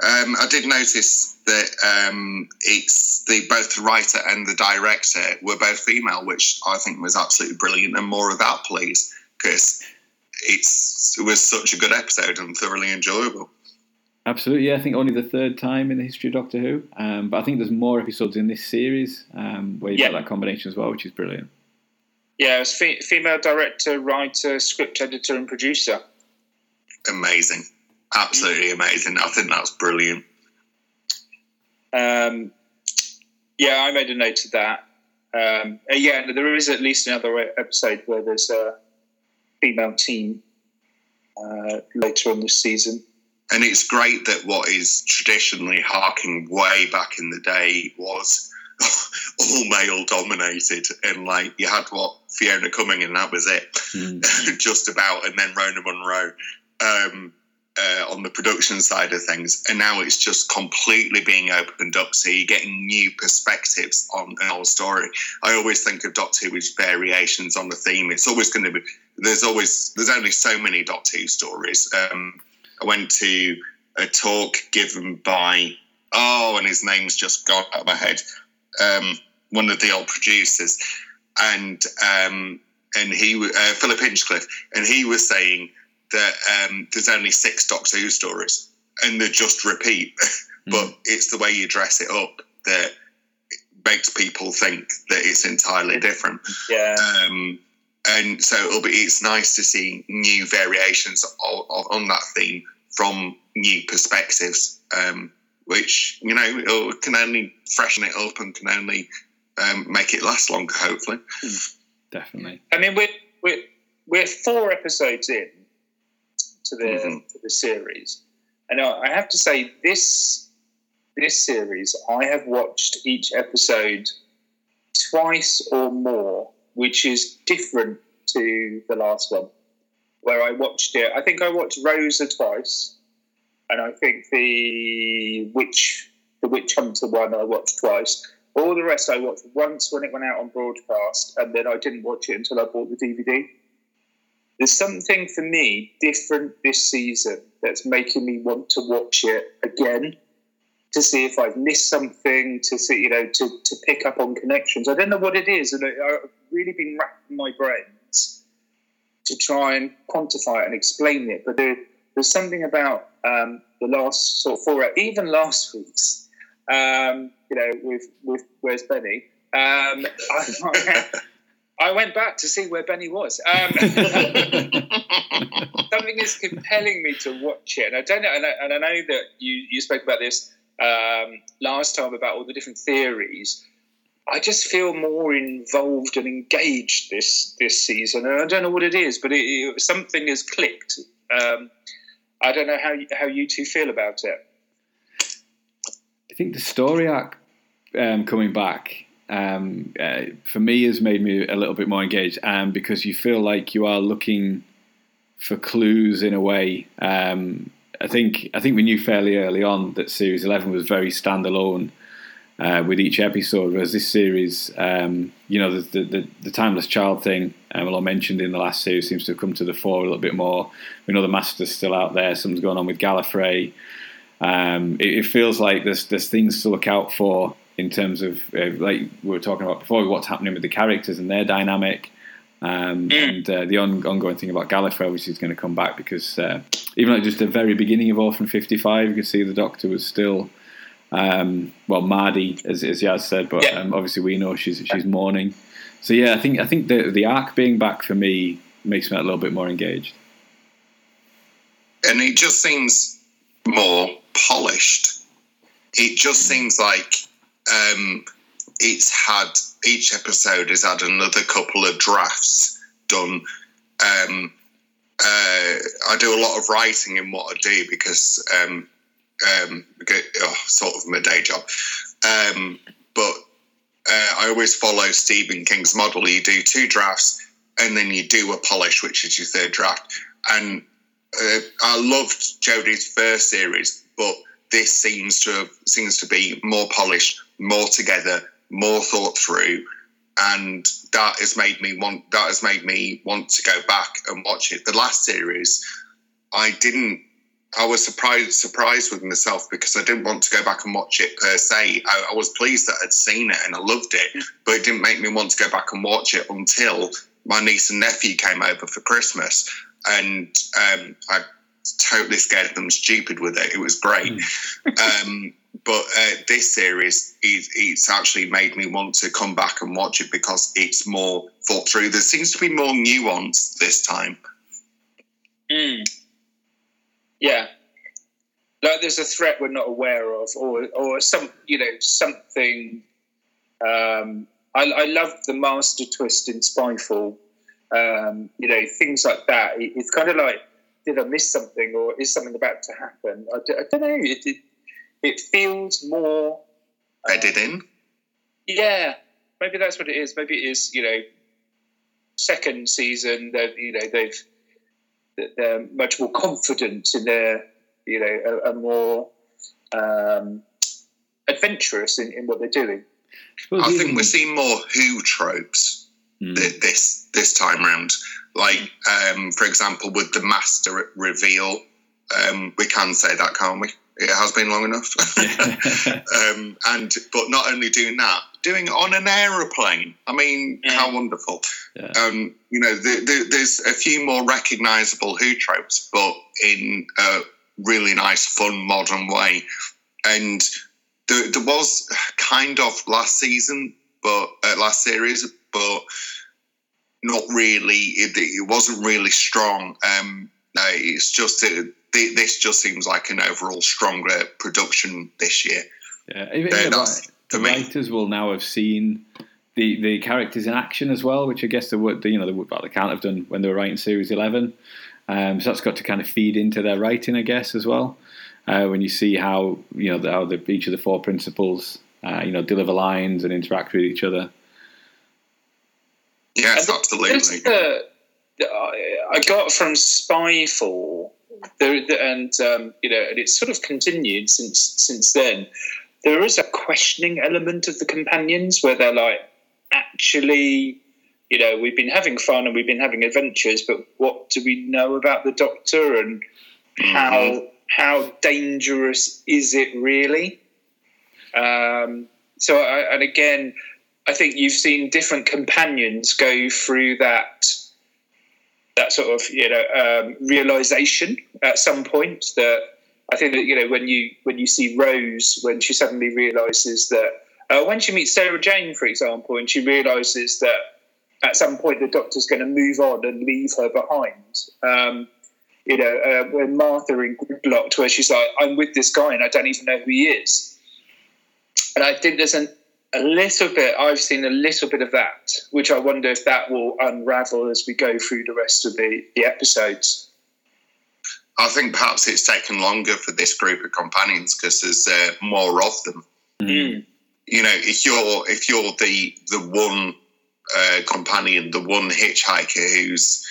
um, I did notice that um, it's the both the writer and the director were both female, which I think was absolutely brilliant. And more of that, please, because it's it was such a good episode and thoroughly enjoyable. Absolutely, yeah. I think only the third time in the history of Doctor Who. Um, but I think there's more episodes in this series um, where you've Yeah. got that combination as well, which is brilliant. Yeah, it was fe- female director, writer, script editor, and producer. Amazing. absolutely amazing. I think that's brilliant. Um, yeah, I made a note of that. Um, uh, yeah, there is at least another episode where there's a female team uh, later on this season. And it's great that what is traditionally harking way back in the day was all male dominated, and like you had what Fiona Cumming, and that was it, mm. just about, and then Rona Munro. Um, uh, on the production side of things, and now it's just completely being opened up. So you're getting new perspectives on an old story. I always think of Doctor Who as variations on the theme. It's always going to be. There's always there's only so many Doctor Who stories. Um, I went to a talk given by oh, and his name's just gone out of my head. Um, one of the old producers, and um, and he uh, Philip Hinchcliffe, and he was saying that um, there's only six Doctor Who stories and they just repeat. but mm. it's the way you dress it up that makes people think that it's entirely different. Yeah. Um, and so it'll be it's nice to see new variations of, of, on that theme from new perspectives, um, which you know can only freshen it up and can only um, make it last longer. Hopefully, definitely. I mean, we're we're we're four episodes in, to the mm-hmm. to the series. And I have to say, this this series, I have watched each episode twice or more, which is different to the last one, where I watched it. I think I watched Rosa twice, and I think the witch the witch hunter one I watched twice. All the rest I watched once when it went out on broadcast, and then I didn't watch it until I bought the DVD. There's something for me different this season that's making me want to watch it again to see if I've missed something, to see, you know, to, to pick up on connections. I don't know what it is, and I've really been racking my brains to try and quantify it and explain it. But there's something about um, the last sort of four, even last week's, um, you know, with with Where's Benny? Um, I, I went back to see where Benny was. Um, something is compelling me to watch it, and I don't know. And I, and I know that you you spoke about this um, last time about all the different theories. I just feel more involved and engaged this this season, and I don't know what it is, but it, it, something has clicked. Um, I don't know how how you two feel about it. I think the story arc um, coming back um, uh, for me has made me a little bit more engaged um, because you feel like you are looking for clues in a way. Um, I think I think we knew fairly early on that series eleven was very standalone uh, with each episode, whereas this series, um, you know, the, the, the, timeless child thing, um, well, I mentioned in the last series, seems to have come to the fore a little bit more. We know the master's still out there. Something's going on with Gallifrey. Um, it, it, feels like there's there's things to look out for in terms of uh, like we were talking about before, what's happening with the characters and their dynamic, um, mm. and uh, the on, ongoing thing about Gallifrey, which is going to come back because uh, even at just the very beginning of Orphan Fifty Five, you could see the Doctor was still. Um, well, Mardy, as, as Yaz said, but yeah. um, obviously we know she's she's mourning. So yeah, I think I think the the arc being back for me makes me a little bit more engaged. And it just seems more polished. It just seems like um, it's had each episode has had another couple of drafts done. Um, uh, I do a lot of writing in what I do because um, um, oh, sort of my day job. Um, but uh, I always follow Stephen King's model. You do two drafts and then you do a polish, which is your third draft. And uh, I loved Jodie's first series, but this seems to have, seems to be more polished, more together, more thought through, and that has made me want that has made me want to go back and watch it. The last series, I didn't. I was surprised surprised with myself because I didn't want to go back and watch it per se. I, I was pleased that I'd seen it and I loved it, but it didn't make me want to go back and watch it until my niece and nephew came over for Christmas, and um, I totally scared them stupid with it. It was great. Mm. um, but uh, this series, it, it's actually made me want to come back and watch it because it's more thought through. There seems to be more nuance this time. Mm. Yeah. like there's a threat we're not aware of, or or some you know something. Um, I, I love the master twist in Spyfall. Um, you know things like that. It, it's kind of like, did I miss something, or is something about to happen? I, d- I don't know. It, it it feels more. Bedded in. Yeah, maybe that's what it is. Maybe it is. You know, second season. That you know they've that they're much more confident in their you know a, a more um, adventurous in, in what they're doing. suppose I even- think we're seeing more Who tropes thi- this this time round. Like, um, for example, with the master reveal, um, we can say that, can't we? It has been long enough. um, and but not only doing that, doing on an aeroplane. I mean, Yeah. how wonderful! Yeah. Um, you know, the, the, there's a few more recognisable Who tropes, but in a really nice, fun, modern way. And there, there was kind of last season, but uh, last series, but not really. It, it wasn't really strong. Um, no, it's just uh, thi- this just seems like an overall stronger production this year. Yeah, even Yeah, the, that's- ri- for the me. writers will now have seen the, the characters in action as well, which I guess they would, you know, they, would, well, they can't have done when they were writing series eleven. Um, so that's got to kind of feed into their writing, I guess, as well. Uh, when you see how you know the, how the, each of the four principals, uh, you know, deliver lines and interact with each other. Yes, And absolutely. Just the, the- I I got from Spyfall, there, and um, you know, and it's sort of continued since since then. There is a questioning element of the companions where they're like, actually, you know, we've been having fun and we've been having adventures, but what do we know about the Doctor and how how dangerous is it really? Um, so, I, and again, I think you've seen different companions go through that that sort of you know um, realization at some point that I think that you know when you when you see Rose when she suddenly realizes that uh, when she meets Sarah Jane for example and she realizes that at some point the Doctor's going to move on and leave her behind. Um, you know, uh, when Martha in Gridlocked, where she's like, "I'm with this guy and I don't even know who he is," and I think there's an a little bit i've seen a little bit of that which i wonder if that will unravel as we go through the rest of the, the episodes I think perhaps it's taken longer for this group of companions because there's uh, more of them. Mm. You know, if you're if you're the the one uh, companion, the one hitchhiker who's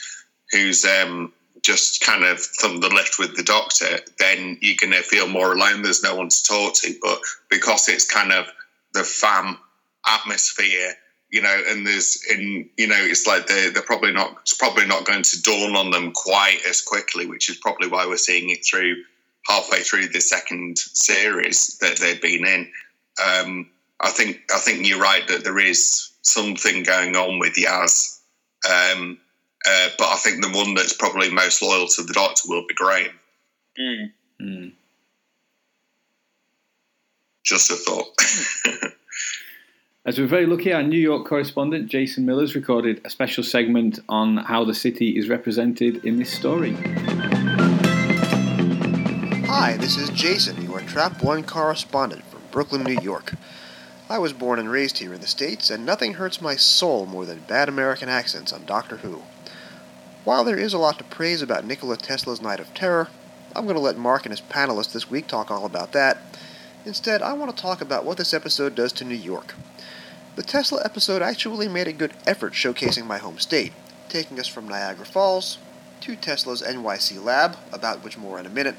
who's um, just kind of thumbed the lift with the doctor, then you're going to feel more alone. There's no one to talk to. But because it's kind of the fam atmosphere, you know, and there's in you know, it's like they're they're probably not it's probably not going to dawn on them quite as quickly, which is probably why we're seeing it through halfway through the second series that they've been in. Um, I think I think you're right that there is something going on with Yaz, um, uh, but I think the one that's probably most loyal to the Doctor will be Graham. Mm. Mm. Just a thought. As we're very lucky, our New York correspondent Jason Miller's recorded a special segment on how the city is represented in this story. Hi, this is Jason, your Trap One correspondent from Brooklyn, New York. I was born and raised here in the States, and nothing hurts my soul more than bad American accents on Doctor Who. While there is a lot to praise about Nikola Tesla's Night of Terror, I'm going to let Mark and his panelists this week talk all about that. Instead, I want to talk about what this episode does to New York. The Tesla episode actually made a good effort showcasing my home state, taking us from Niagara Falls to Tesla's NYC lab, about which more in a minute,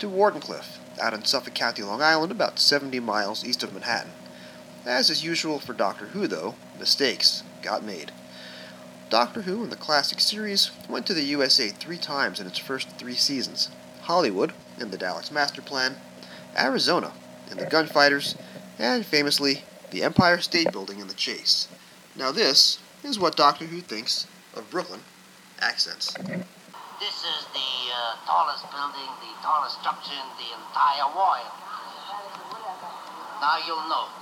to Wardenclyffe, out in Suffolk County, Long Island, about 70 miles east of Manhattan. As is usual for Doctor Who, though, mistakes got made. Doctor Who in the classic series went to the USA three times in its first three seasons Hollywood, in the Daleks Master Plan, Arizona, in the Gunfighters, and famously, the Empire State Building in the Chase. Now, this is what Doctor Who thinks of Brooklyn accents. This is the uh, tallest building, the tallest structure in the entire world. Now you'll note,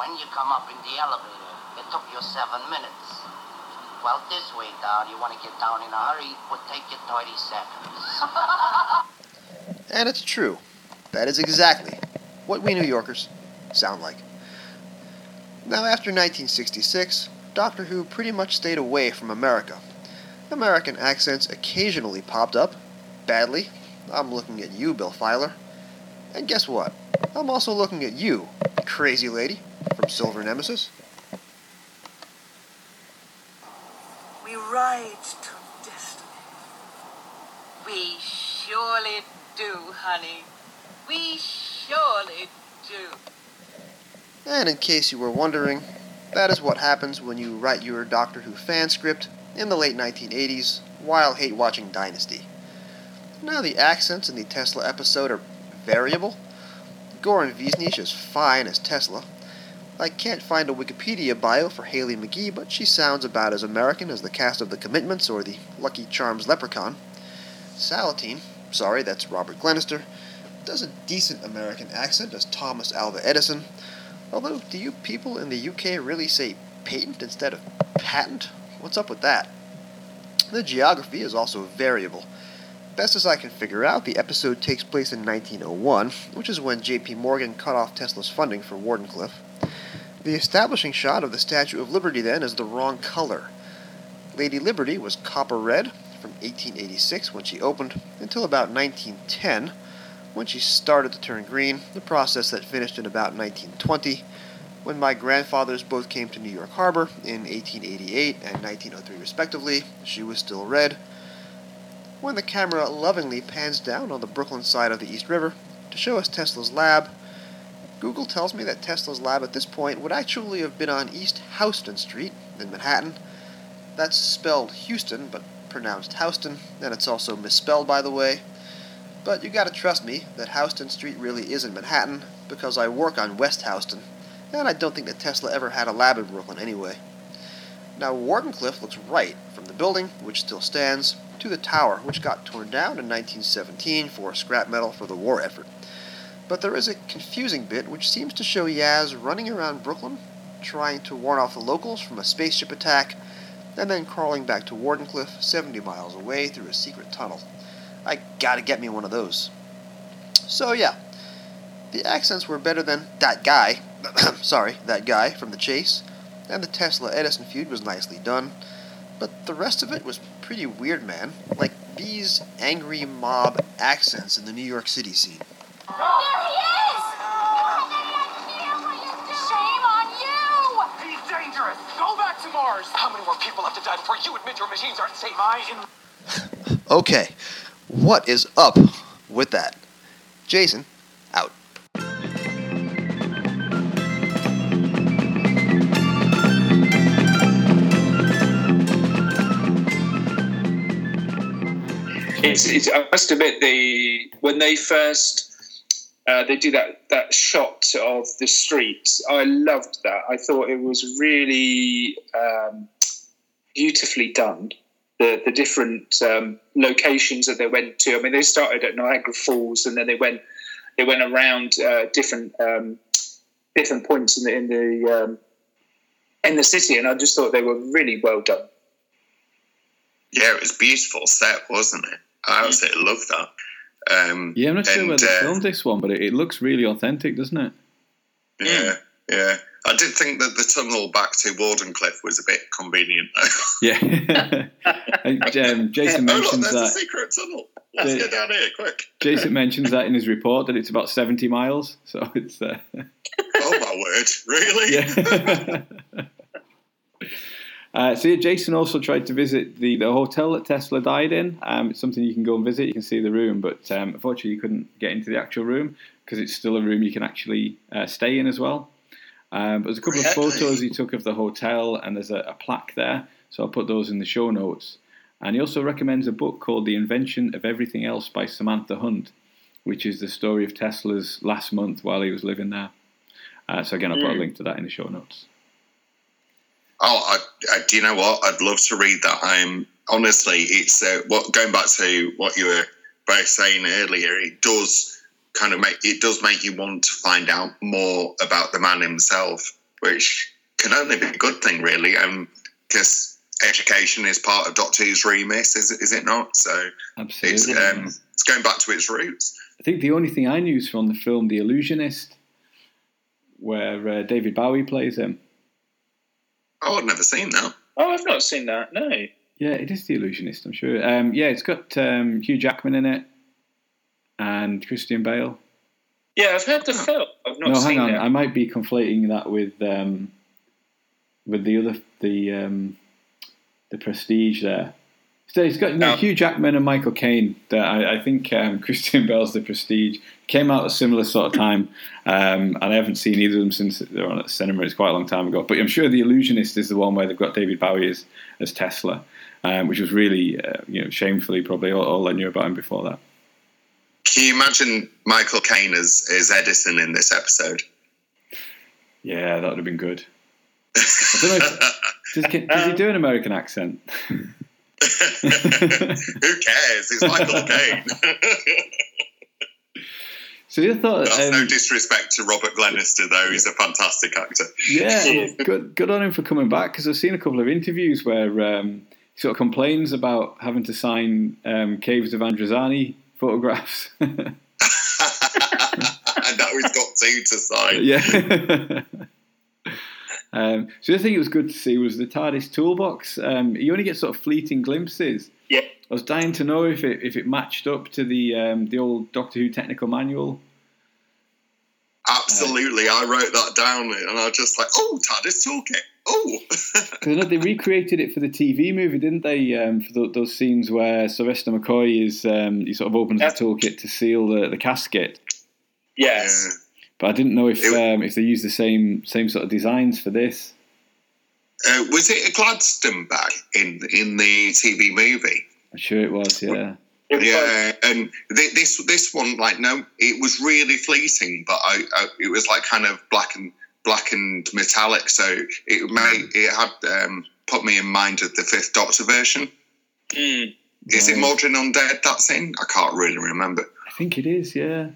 when you come up in the elevator, it took you seven minutes. Well, this way down, you want to get down in a hurry, it would take you 30 seconds. And it's true. That is exactly what we New Yorkers sound like. Now, after 1966, Doctor Who pretty much stayed away from America. American accents occasionally popped up. Badly. I'm looking at you, Bill Filer. And guess what? I'm also looking at you, crazy lady from Silver Nemesis. We ride to destiny. We surely do, honey. We surely do. And in case you were wondering, that is what happens when you write your Doctor Who fan script in the late 1980s while hate watching Dynasty. Now, the accents in the Tesla episode are variable. Goran Višnjić is fine as Tesla. I can't find a Wikipedia bio for Haley McGee, but she sounds about as American as the cast of The Commitments or the Lucky Charms Leprechaun. Salateen, sorry, that's Robert Glenister, does a decent American accent as Thomas Alva Edison, although do you people in the UK really say patent instead of patent? What's up with that? The geography is also variable. Best as I can figure out, the episode takes place in 1901, which is when J.P. Morgan cut off Tesla's funding for Wardenclyffe. The establishing shot of the Statue of Liberty then is the wrong color. Lady Liberty was copper red from 1886 when she opened until about 1910 when she started to turn green, the process that finished in about 1920 when my grandfathers both came to New York Harbor in 1888 and 1903 respectively. She was still red. When the camera lovingly pans down on the Brooklyn side of the East River to show us Tesla's lab, Google tells me that Tesla's lab at this point would actually have been on East Houston Street in Manhattan. That's spelled Houston, but pronounced Houston, and it's also misspelled, by the way. But you gotta trust me that Houston Street really is in Manhattan, because I work on West Houston, and I don't think that Tesla ever had a lab in Brooklyn anyway. Now, Wardenclyffe looks right from the building, which still stands, to the tower, which got torn down in 1917 for scrap metal for the war effort. But there is a confusing bit which seems to show Yaz running around Brooklyn, trying to warn off the locals from a spaceship attack, and then crawling back to Wardenclyffe 70 miles away through a secret tunnel. I gotta get me one of those. So, yeah, the accents were better than that guy, sorry, that guy from The Chase, and the Tesla Edison feud was nicely done, but the rest of it was pretty weird, man. Like these angry mob accents in the New York City scene. There he is! Shame on you! He's dangerous! Go back to Mars! How many more people have to die before you admit your machines aren't safe? My in- Okay, what is up with that? Jason, out. It's, it's, I must admit, the when they first uh, they do that that shot of the streets, I loved that. I thought it was really um, beautifully done. The the different um, locations that they went to. I mean, they started at Niagara Falls, and then they went they went around uh, different um, different points in the in the um, in the city, and I just thought they were really well done. Yeah, it was beautiful set, wasn't it? I absolutely loved that. Um, Yeah, I'm not sure and, where they uh, filmed this one, but it, it looks really authentic, doesn't it? Yeah, yeah. I did think that the tunnel back to Wardenclyffe was a bit convenient, though. Yeah. And, um, Jason oh, look, mentions there's a that. secret tunnel. Let's get down here, quick. Jason mentions that in his report that it's about 70 miles. So it's uh, Oh, my word. Really? yeah. Uh, so yeah, Jason also tried to visit the, the hotel that Tesla died in. Um, it's something you can go and visit. You can see the room, but um, unfortunately, you couldn't get into the actual room because it's still a room you can actually uh, stay in as well. Um, there's a couple of photos he took of the hotel, and there's a, a plaque there. So I'll put those in the show notes. And he also recommends a book called The Invention of Everything Else by Samantha Hunt, which is the story of Tesla's last month while he was living there. Uh, so again, I'll put a link to that in the show notes. Oh, I, I, do you know what? I'd love to read that. I'm honestly, it's uh, what going back to what you were both saying earlier. It does kind of make it does make you want to find out more about the man himself, which can only be a good thing, really. Um, because education is part of Doctor Who's remit, is it? Is it not? So it's Absolutely. um, it's going back to its roots. I think the only thing I knew is from the film The Illusionist, where uh, David Bowie plays him. Oh, I've never seen that. Oh, I've not seen that. No. Yeah, it is The Illusionist, I'm sure. Um, yeah, it's got um, Hugh Jackman in it and Christian Bale. Yeah, I've heard the film. I've not seen it. no, hang on. it. I might be conflating that with um, with the other the um, the Prestige there. So it's got no, Oh. Hugh Jackman and Michael Caine. I, I think um, Christian Bale's The Prestige came out at a similar sort of time, um, and I haven't seen either of them since they were on at the cinema. It's quite a long time ago. But I'm sure The Illusionist is the one where they've got David Bowie as, as Tesla, um, which was really, uh, you know, shamefully probably all, all I knew about him before that. Can you imagine Michael Caine as, as Edison in this episode? Yeah, that would have been good. I don't know. If, does, can- does he do an American accent? Who cares? It's Michael Caine. So the other thought, That's um, no disrespect to Robert Glenister, though. He's a fantastic actor. yeah, good, good on him for coming back because I've seen a couple of interviews where um, he sort of complains about having to sign um, Caves of Androzani photographs. and now he's got two to sign. yeah. um, so the thing it was good to see was the TARDIS toolbox. Um, you only get sort of fleeting glimpses. Yeah. I was dying to know if it if it matched up to the um, the old Doctor Who technical manual. Absolutely. I wrote that down and I was just like, oh, TARDIS toolkit. Oh. Because they recreated it for the TV movie, didn't they? Um, for tho- those scenes where Sylvester McCoy is um, he sort of opens Yeah. the toolkit to seal the, the casket. yes. But I didn't know if It- um, if they used the same same sort of designs for this. Uh, was it a Gladstone bag in in the TV movie? I'm sure it was. Yeah. It was- Yeah, and th- this this one, like, no, it was really fleeting, but I, I it was like kind of black and black and metallic, so it may it had um, put me in mind of the Fifth Doctor version. Mm. Is it Right. Mawdryn Undead that's in? I can't really remember. I think it is. Yeah.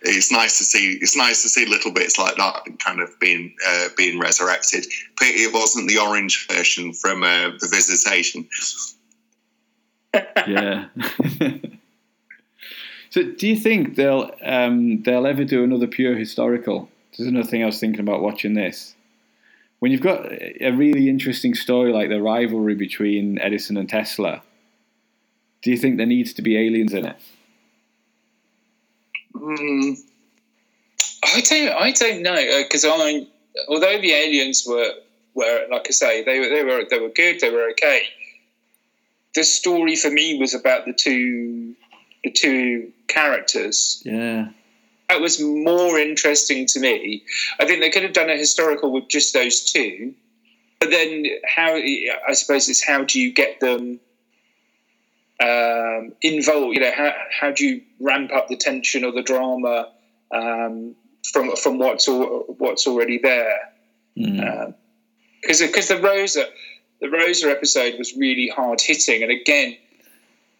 It's nice to see. It's nice to see little bits like that kind of being uh, being resurrected. But it wasn't the orange version from uh, the Visitation. yeah. so, do you think they'll um, they'll ever do another pure historical? There's another thing I was thinking about watching this. When you've got a really interesting story like the rivalry between Edison and Tesla, do you think there needs to be aliens in it? Mm, I don't. I don't know because I, although the aliens were were like I say, they were they were they were good. They were okay. The story for me was about the two the two characters. Yeah. That was more interesting to me. I think they could have done a historical with just those two, but then how? I suppose it's how do you get them um, involved? You know, how how do you ramp up the tension or the drama um, from from what's al- what's already there? Mm. Because because the Rosa the Rosa episode was really hard hitting, and again.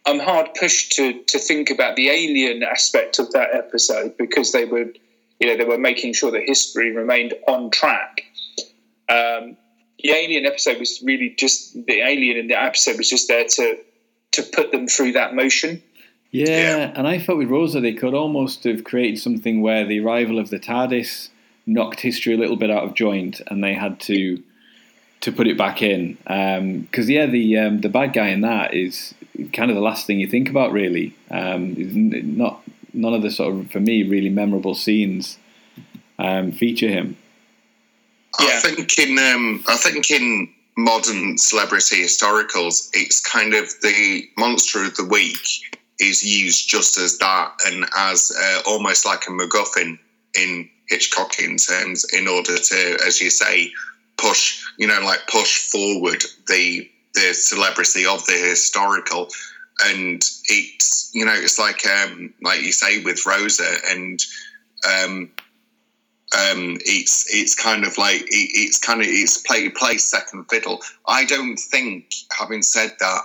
I'm hard pushed to, to think about the alien aspect of that episode because they were, you know, they were making sure that history remained on track. Um, the alien episode was really just the alien in the episode was just there to to put them through that motion. Yeah, Yeah. and I thought with Rosa they could almost have created something where the arrival of the TARDIS knocked history a little bit out of joint, and they had to to put it back in. Because yeah, the um, the bad guy in that is kind of the last thing you think about, really. Um, not none of the sort of for me really memorable scenes um, feature him. I think in um, I think in modern celebrity historicals, it's kind of the monster of the week is used just as that and as uh, almost like a MacGuffin in Hitchcockian terms, in order to, as you say, push you know like push forward the the celebrity of the historical. And it's you know it's like um, like you say with Rosa and um, um, it's it's kind of like it, it's kind of it's play play second fiddle. I don't think, having said that,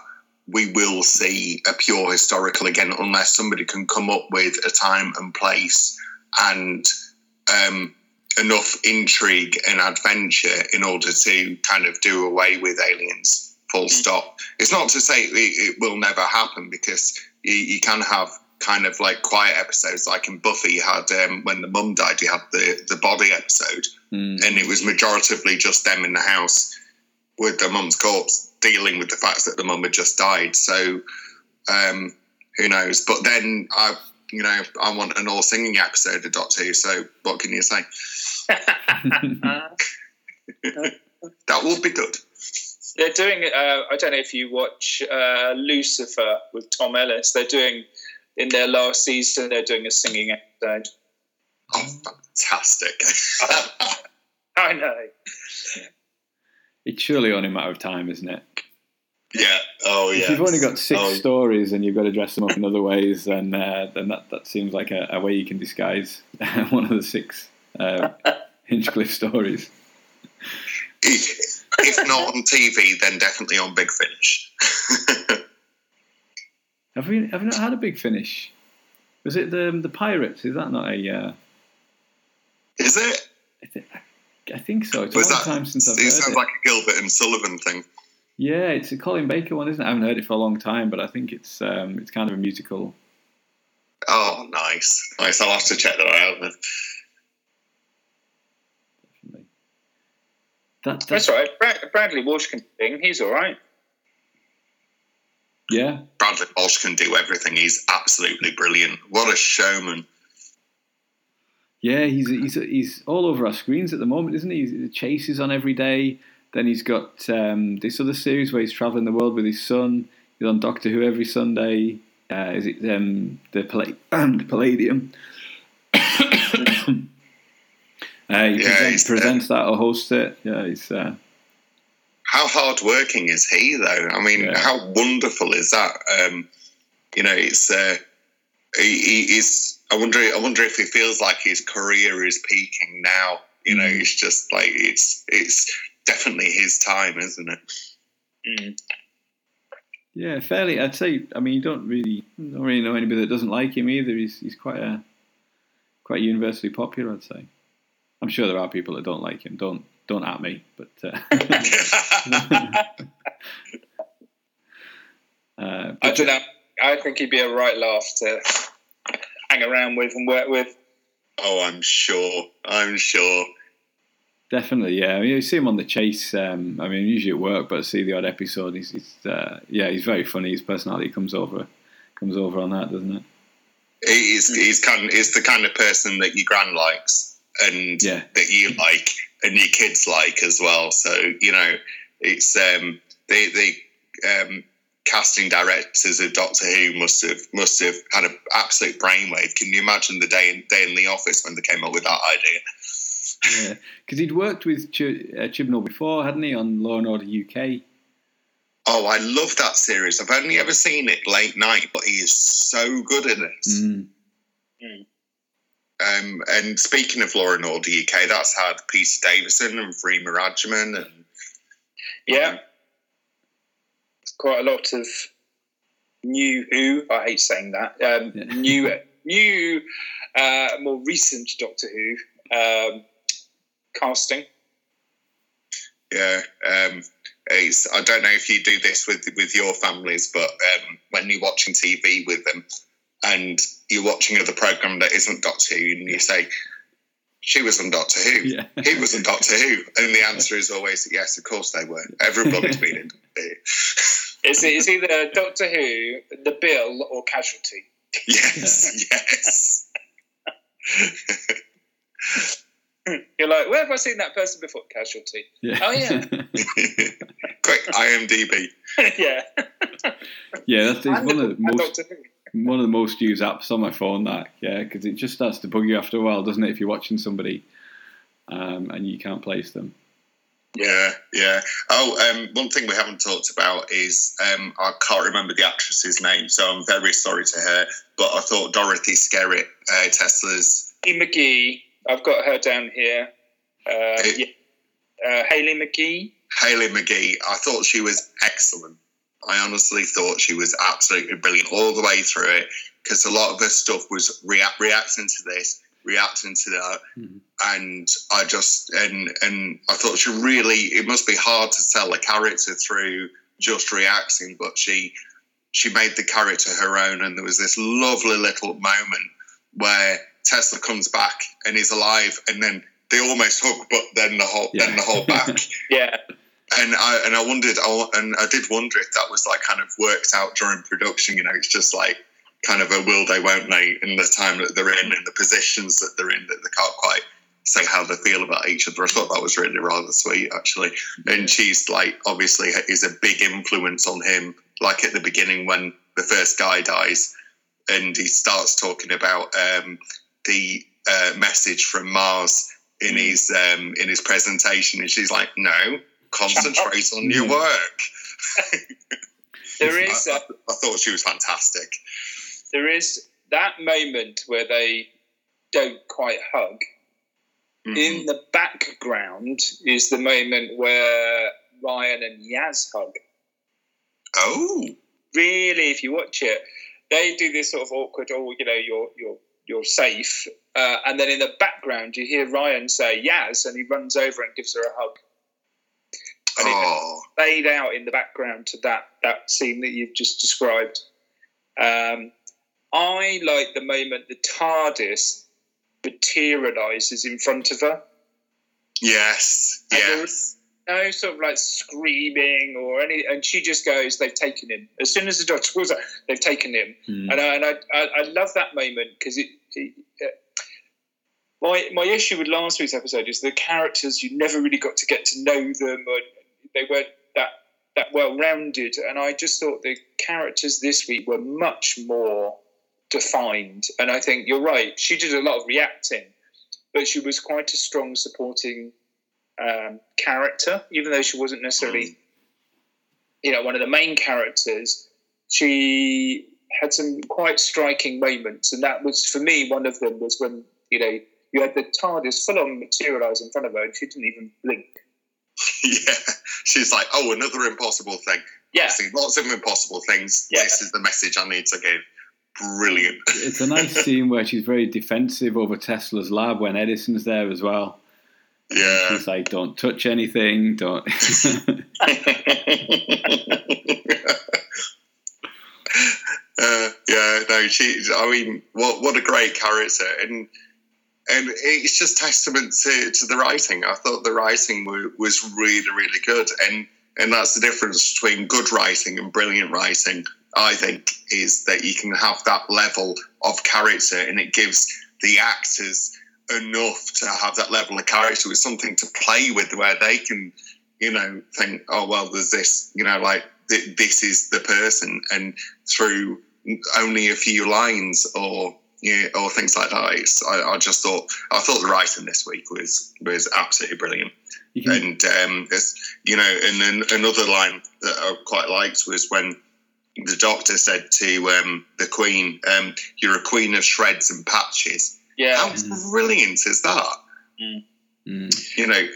we will see a pure historical again unless somebody can come up with a time and place and um, enough intrigue and adventure in order to kind of do away with aliens. Full stop. It's not to say it, it will never happen because you, you can have kind of like quiet episodes. Like in Buffy, you had um, when the mum died, you had the the body episode, Mm. and it was majoritively just them in the house with the mum's corpse, dealing with the fact that the mum had just died. So um, who knows? But then I, you know, I want an all singing episode of Doctor Who. So what can you say? That would be good. They're doing. Uh, I don't know if you watch uh, Lucifer with Tom Ellis. They're doing in their last season. They're doing a singing episode. Oh, fantastic! I know. It's surely only a matter of time, isn't it? yeah. Oh yeah. If you've only got six Oh, stories and you've got to dress them up in other ways, then uh, then that, that seems like a, a way you can disguise one of the six uh, Hinchcliffe stories. if, not on TV, then definitely on Big Finish. Have we have we not had a big finish? Was it the the pirates? Is that not a? Uh, Is it? I, thi- I think so. It's a long that? time since I've it heard sounds it. like a Gilbert and Sullivan thing. Yeah, it's a Colin Baker one, isn't it? I haven't heard it for a long time, but I think it's um, it's kind of a musical. Oh, nice, nice. I'll have to check that out. That, That's right. Brad, Bradley Walsh can sing. He's all right. Yeah, Bradley Walsh can do everything. He's absolutely brilliant. What a showman! yeah, he's he's he's all over our screens at the moment, isn't he? He's, Chase is on every day. Then he's got um, this other series where he's traveling the world with his son. He's on Doctor Who every Sunday. Uh, is it um, the, Palla- the Palladium? uh, he Yeah, presents, presents that or hosts it. Yeah, he's uh, How hardworking is he, though? I mean, Yeah. how wonderful is that? Um, you know, it's uh, he, he is. I wonder. I wonder if he feels like his career is peaking now. You know, Mm. it's just like it's it's definitely his time, isn't it? Mm. Yeah, fairly. I'd say. I mean, you don't really don't really know anybody that doesn't like him either. He's he's quite a quite universally popular. I'd say. I'm sure there are people that don't like him. Don't don't at me, but. Uh, uh, I don't know. I think he'd be a right laugh to hang around with and work with. oh, I'm sure. I'm sure. definitely, yeah. I mean, you see him on the chase. Um, I mean, usually at work, but I see the odd episode. He's, he's uh, yeah, he's very funny. His personality comes over comes over on that, doesn't it? He's he's kind he's the kind of person that your gran likes and Yeah. that you like and your kids like as well. So you know, it's um, the the um, casting directors of Doctor Who must have must have had an absolute brainwave. Can you imagine the day in, day in the office when they came up with that idea? Yeah, because he'd worked with Ch- uh, Chibnall before, hadn't he, on Law and Order UK? Oh, I love that series. I've only ever seen it late night, but he is so good in it. Mm. Um, and speaking of Law and Order UK, that's had Peter Davison and Freema Agyeman and Yeah. It's quite a lot of new Who. I hate saying that. Um, New, new, uh, more recent Doctor Who um, casting. Yeah, um, it's, I don't know if you do this with with your families, but um, when you're watching TV with them and you're watching another program that isn't Doctor Who, and you say, "She was on Doctor Who," Yeah. he was on Doctor Who, and the answer is always yes, of course they were. Everybody's been in. Doctor Who. It's, it's either Doctor Who, The Bill, or Casualty. Yes, yes. You're like, where have I seen that person before? Casualty. Yeah. Oh, yeah. Quick, IMDb. yeah. yeah, that's one the- of the most Doctor Who. One of the most used apps on my phone. That yeah, because it just starts to bug you after a while, doesn't it? If you're watching somebody um, and you can't place them. Yeah, yeah. Oh, um, one thing we haven't talked about is um, I can't remember the actress's name, so I'm very sorry to her. But I thought Dorothy Skerritt, uh, Tesla's Haley McGee. I've got her down here. Uh, yeah. uh, Haley McGee. Haley McGee. I thought she was excellent. I honestly thought she was absolutely brilliant all the way through it because a lot of her stuff was react reacting to this, reacting to that, Mhm. and I just and and I thought she really. It must be hard to sell a character through just reacting, but she she made the character her own, and there was this lovely little moment where Tesla comes back and is alive, and then they almost hug, but then the whole then the whole back. yeah. And I and I wondered, I, and I did wonder if that was like kind of worked out during production. You know, it's just like kind of a will they, won't they, in the time that they're in, and the positions that they're in, that they can't quite say how they feel about each other. I thought that was really rather sweet, actually. And she's like, obviously, is a big influence on him. Like at the beginning when the first guy dies, and he starts talking about um, the uh, message from Mars in his um, in his presentation, and she's like, "No, concentrate on your work." There is. I thought she was fantastic. there is that moment where they don't quite hug. Mhm. In the background is the moment where Ryan and Yaz hug. Oh, Really, if you watch it, they do this sort of awkward, oh, you know, you're you're you're safe, uh, and then in the background you hear Ryan say Yaz, and he runs over and gives her a hug. And it oh, fade out in the background to that that scene that you've just described. Um, I like the moment the TARDIS materializes in front of her. yes, And yes. no sort of like screaming or any, and she just goes, "They've taken him." As soon as the doctor her, they've taken him, Mm. and I, and I, I, I love that moment because it. it uh, my my issue with last week's episode is the characters you never really got to get to know them, or they weren't that that well rounded, and I just thought the characters this week were much more defined. And I think you're right; she did a lot of reacting, but she was quite a strong supporting um, character, even though she wasn't necessarily, you know, one of the main characters. She had some quite striking moments, and that was for me one of them was when you know you had the TARDIS full on materialise in front of her, and she didn't even blink. yeah. She's like, oh, another impossible thing. Yeah, See, lots of impossible things. Yeah. This is the message I need to give. Brilliant. It's a nice scene where she's very defensive over Tesla's lab when Edison's there as well. Yeah. She's like, "Don't touch anything. Don't." Uh, yeah, no, she. I mean, what what a great character, and and it's just testament to, to the writing. I thought the writing wa- was really really good, and and that's the difference between good writing and brilliant writing. I think is that you can have that level of character, and it gives the actors enough to have that level of character with something to play with, where they can, you know, think, oh well, there's this, you know, like th- this is the person, and through only a few lines or yeah, or things like that. It's, I, I just thought I thought the writing this week was was absolutely brilliant. You can, And um, it's, you know, and then another line that I quite liked was when the doctor said to um, the Queen, um, "You're a queen of shreds and patches." yeah. How brilliant is that? mm. You know,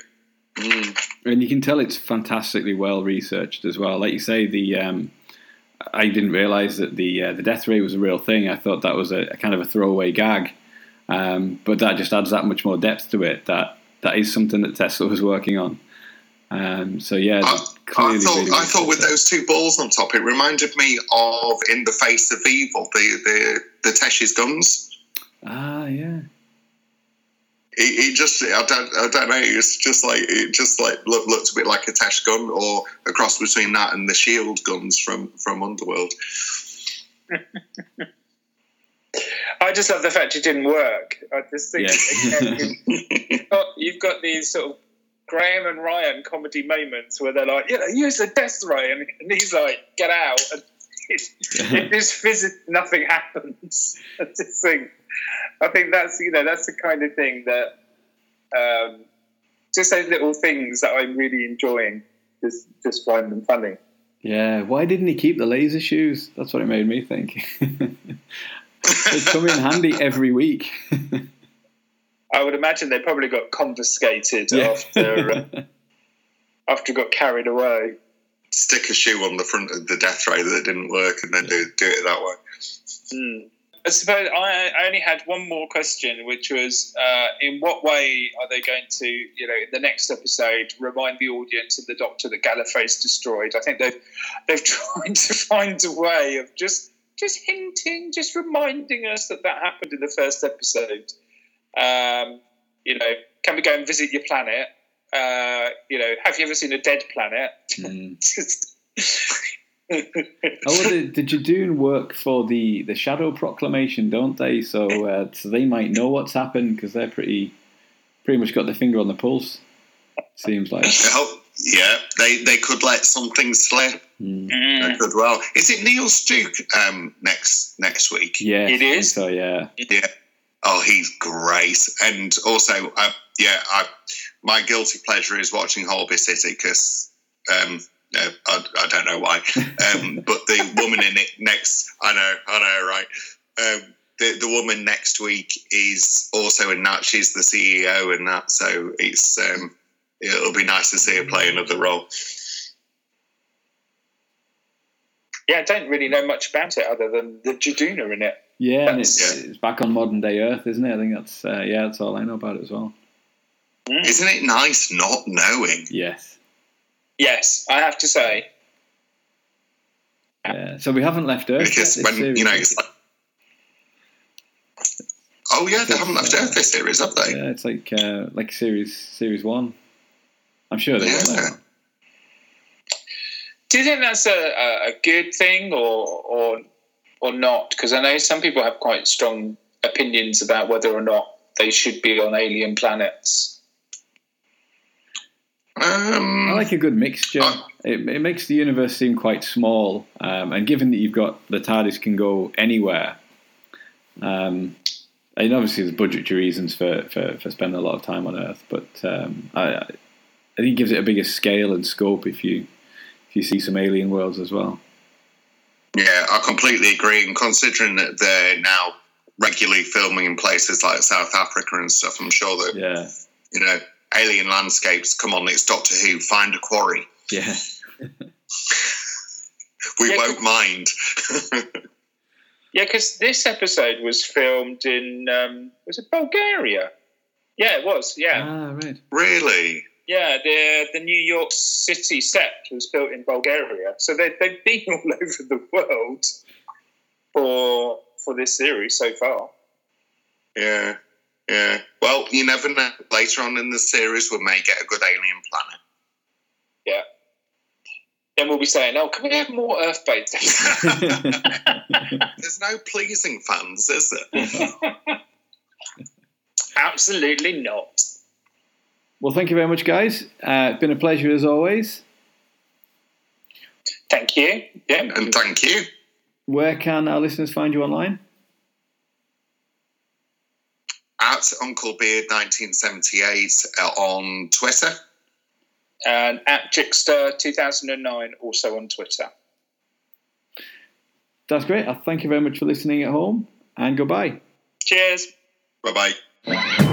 mm, and you can tell it's fantastically well researched as well. Like you say, the um, I didn't realize that the uh, the death ray was a real thing. I thought that was a, a kind of a throwaway gag, um, but that just adds that much more depth to it. That that is something that Tesla was working on. Um, so yeah, I, I thought really I thought with those two balls on top, it reminded me of in the face of evil, the the the Tesh's guns. Ah, yeah. It, it just I don't I don't know. It's just like it just like look, looked a bit like a Tesh gun, or a cross between that and the shield guns from from Underworld. I just love the fact it didn't work. I just think Yeah. again, you've, got, you've got these sort of Graham and Ryan comedy moments where they're like, you know, use the death ray, and, and he's like, get out. And it, it just physically nothing happens. I just think, I think that's you know that's the kind of thing that um, just those little things that I'm really enjoying. Just just find them funny. Yeah, why didn't he keep the laser shoes? That's what it made me think. they come in handy every week. I would imagine they probably got confiscated Yeah. after uh, after it got carried away. Stick a shoe on the front of the death ray that didn't work, and then do do it that way. Mm. I suppose I I only had one more question, which was, uh, in what way are they going to, you know, in the next episode, remind the audience of the Doctor that Gallifrey's destroyed? I think they've they've tried to find a way of just just hinting, just reminding us that that happened in the first episode. Um, you know, can we go and visit your planet? Uh, you know, have you ever seen a dead planet? Just- Oh, well, the, the Judoon work for the, the Shadow Proclamation, don't they? So, uh, so they might know what's happened because they're pretty pretty much got their finger on the pulse. Seems like. Oh, yeah, they, they could let something slip. Hmm. They could well. Is it Neil Stuke um, next next week? Yeah, It is? So yeah, Yeah. Oh, he's great. And also, uh, yeah, I, my guilty pleasure is watching Holby City because um, uh, I, I don't know why. Um, but the woman in it next, I know, I know, right? Um, the, the woman next week is also in that. She's the CEO in that. So it's um, it'll be nice to see her play another role. yeah, I don't really know much about it other than the Judoon are in it. yeah, and it's, That's- it's back on modern day Earth, isn't it? I think that's uh, yeah, that's all I know about it as well. Isn't it nice not knowing? Yes. Yes, I have to say. Yeah. So we haven't left Earth. yet Because this when, series. you know, it's like. Oh, yeah, they haven't left Earth this series, have they? yeah, it's like uh, like series series one. I'm sure they will. Yeah. though. Do you think that's a, a, a good thing or or or not? Because I know some people have quite strong opinions about whether or not they should be on alien planets. Um, I like a good mixture. Oh. It, it makes the universe seem quite small, um, and given that you've got the TARDIS can go anywhere, um, and obviously there's budgetary reasons for, for, for spending a lot of time on Earth, but um, I, I think it gives it a bigger scale and scope if you if you see some alien worlds as well. Yeah, I completely agree. And considering that they're now regularly filming in places like South Africa and stuff, I'm sure that, Yeah, you know, alien landscapes, come on, it's Doctor Who, find a quarry. yeah, We Yeah, won't mind. Yeah, because this episode was filmed in um, was it Bulgaria? Yeah, it was. Yeah, ah, right. really? yeah. The the New York City set was built in Bulgaria, so they they've been all over the world for for this series so far. Yeah, yeah. Well, you never know. Later on in the series, we may get a good alien planet. Yeah. Then we'll be saying, "Oh, can we have more Earth based?" There's no pleasing fans, is there? Absolutely not. Well, thank you very much, guys. Uh, it's been a pleasure as always. Thank you. Yeah. And thank you. Where can our listeners find you online? At Uncle Beard 1978 uh, on Twitter. And at Jixter 2009, also on Twitter. That's great. Thank you very much for listening at home, and goodbye. Cheers. Bye bye.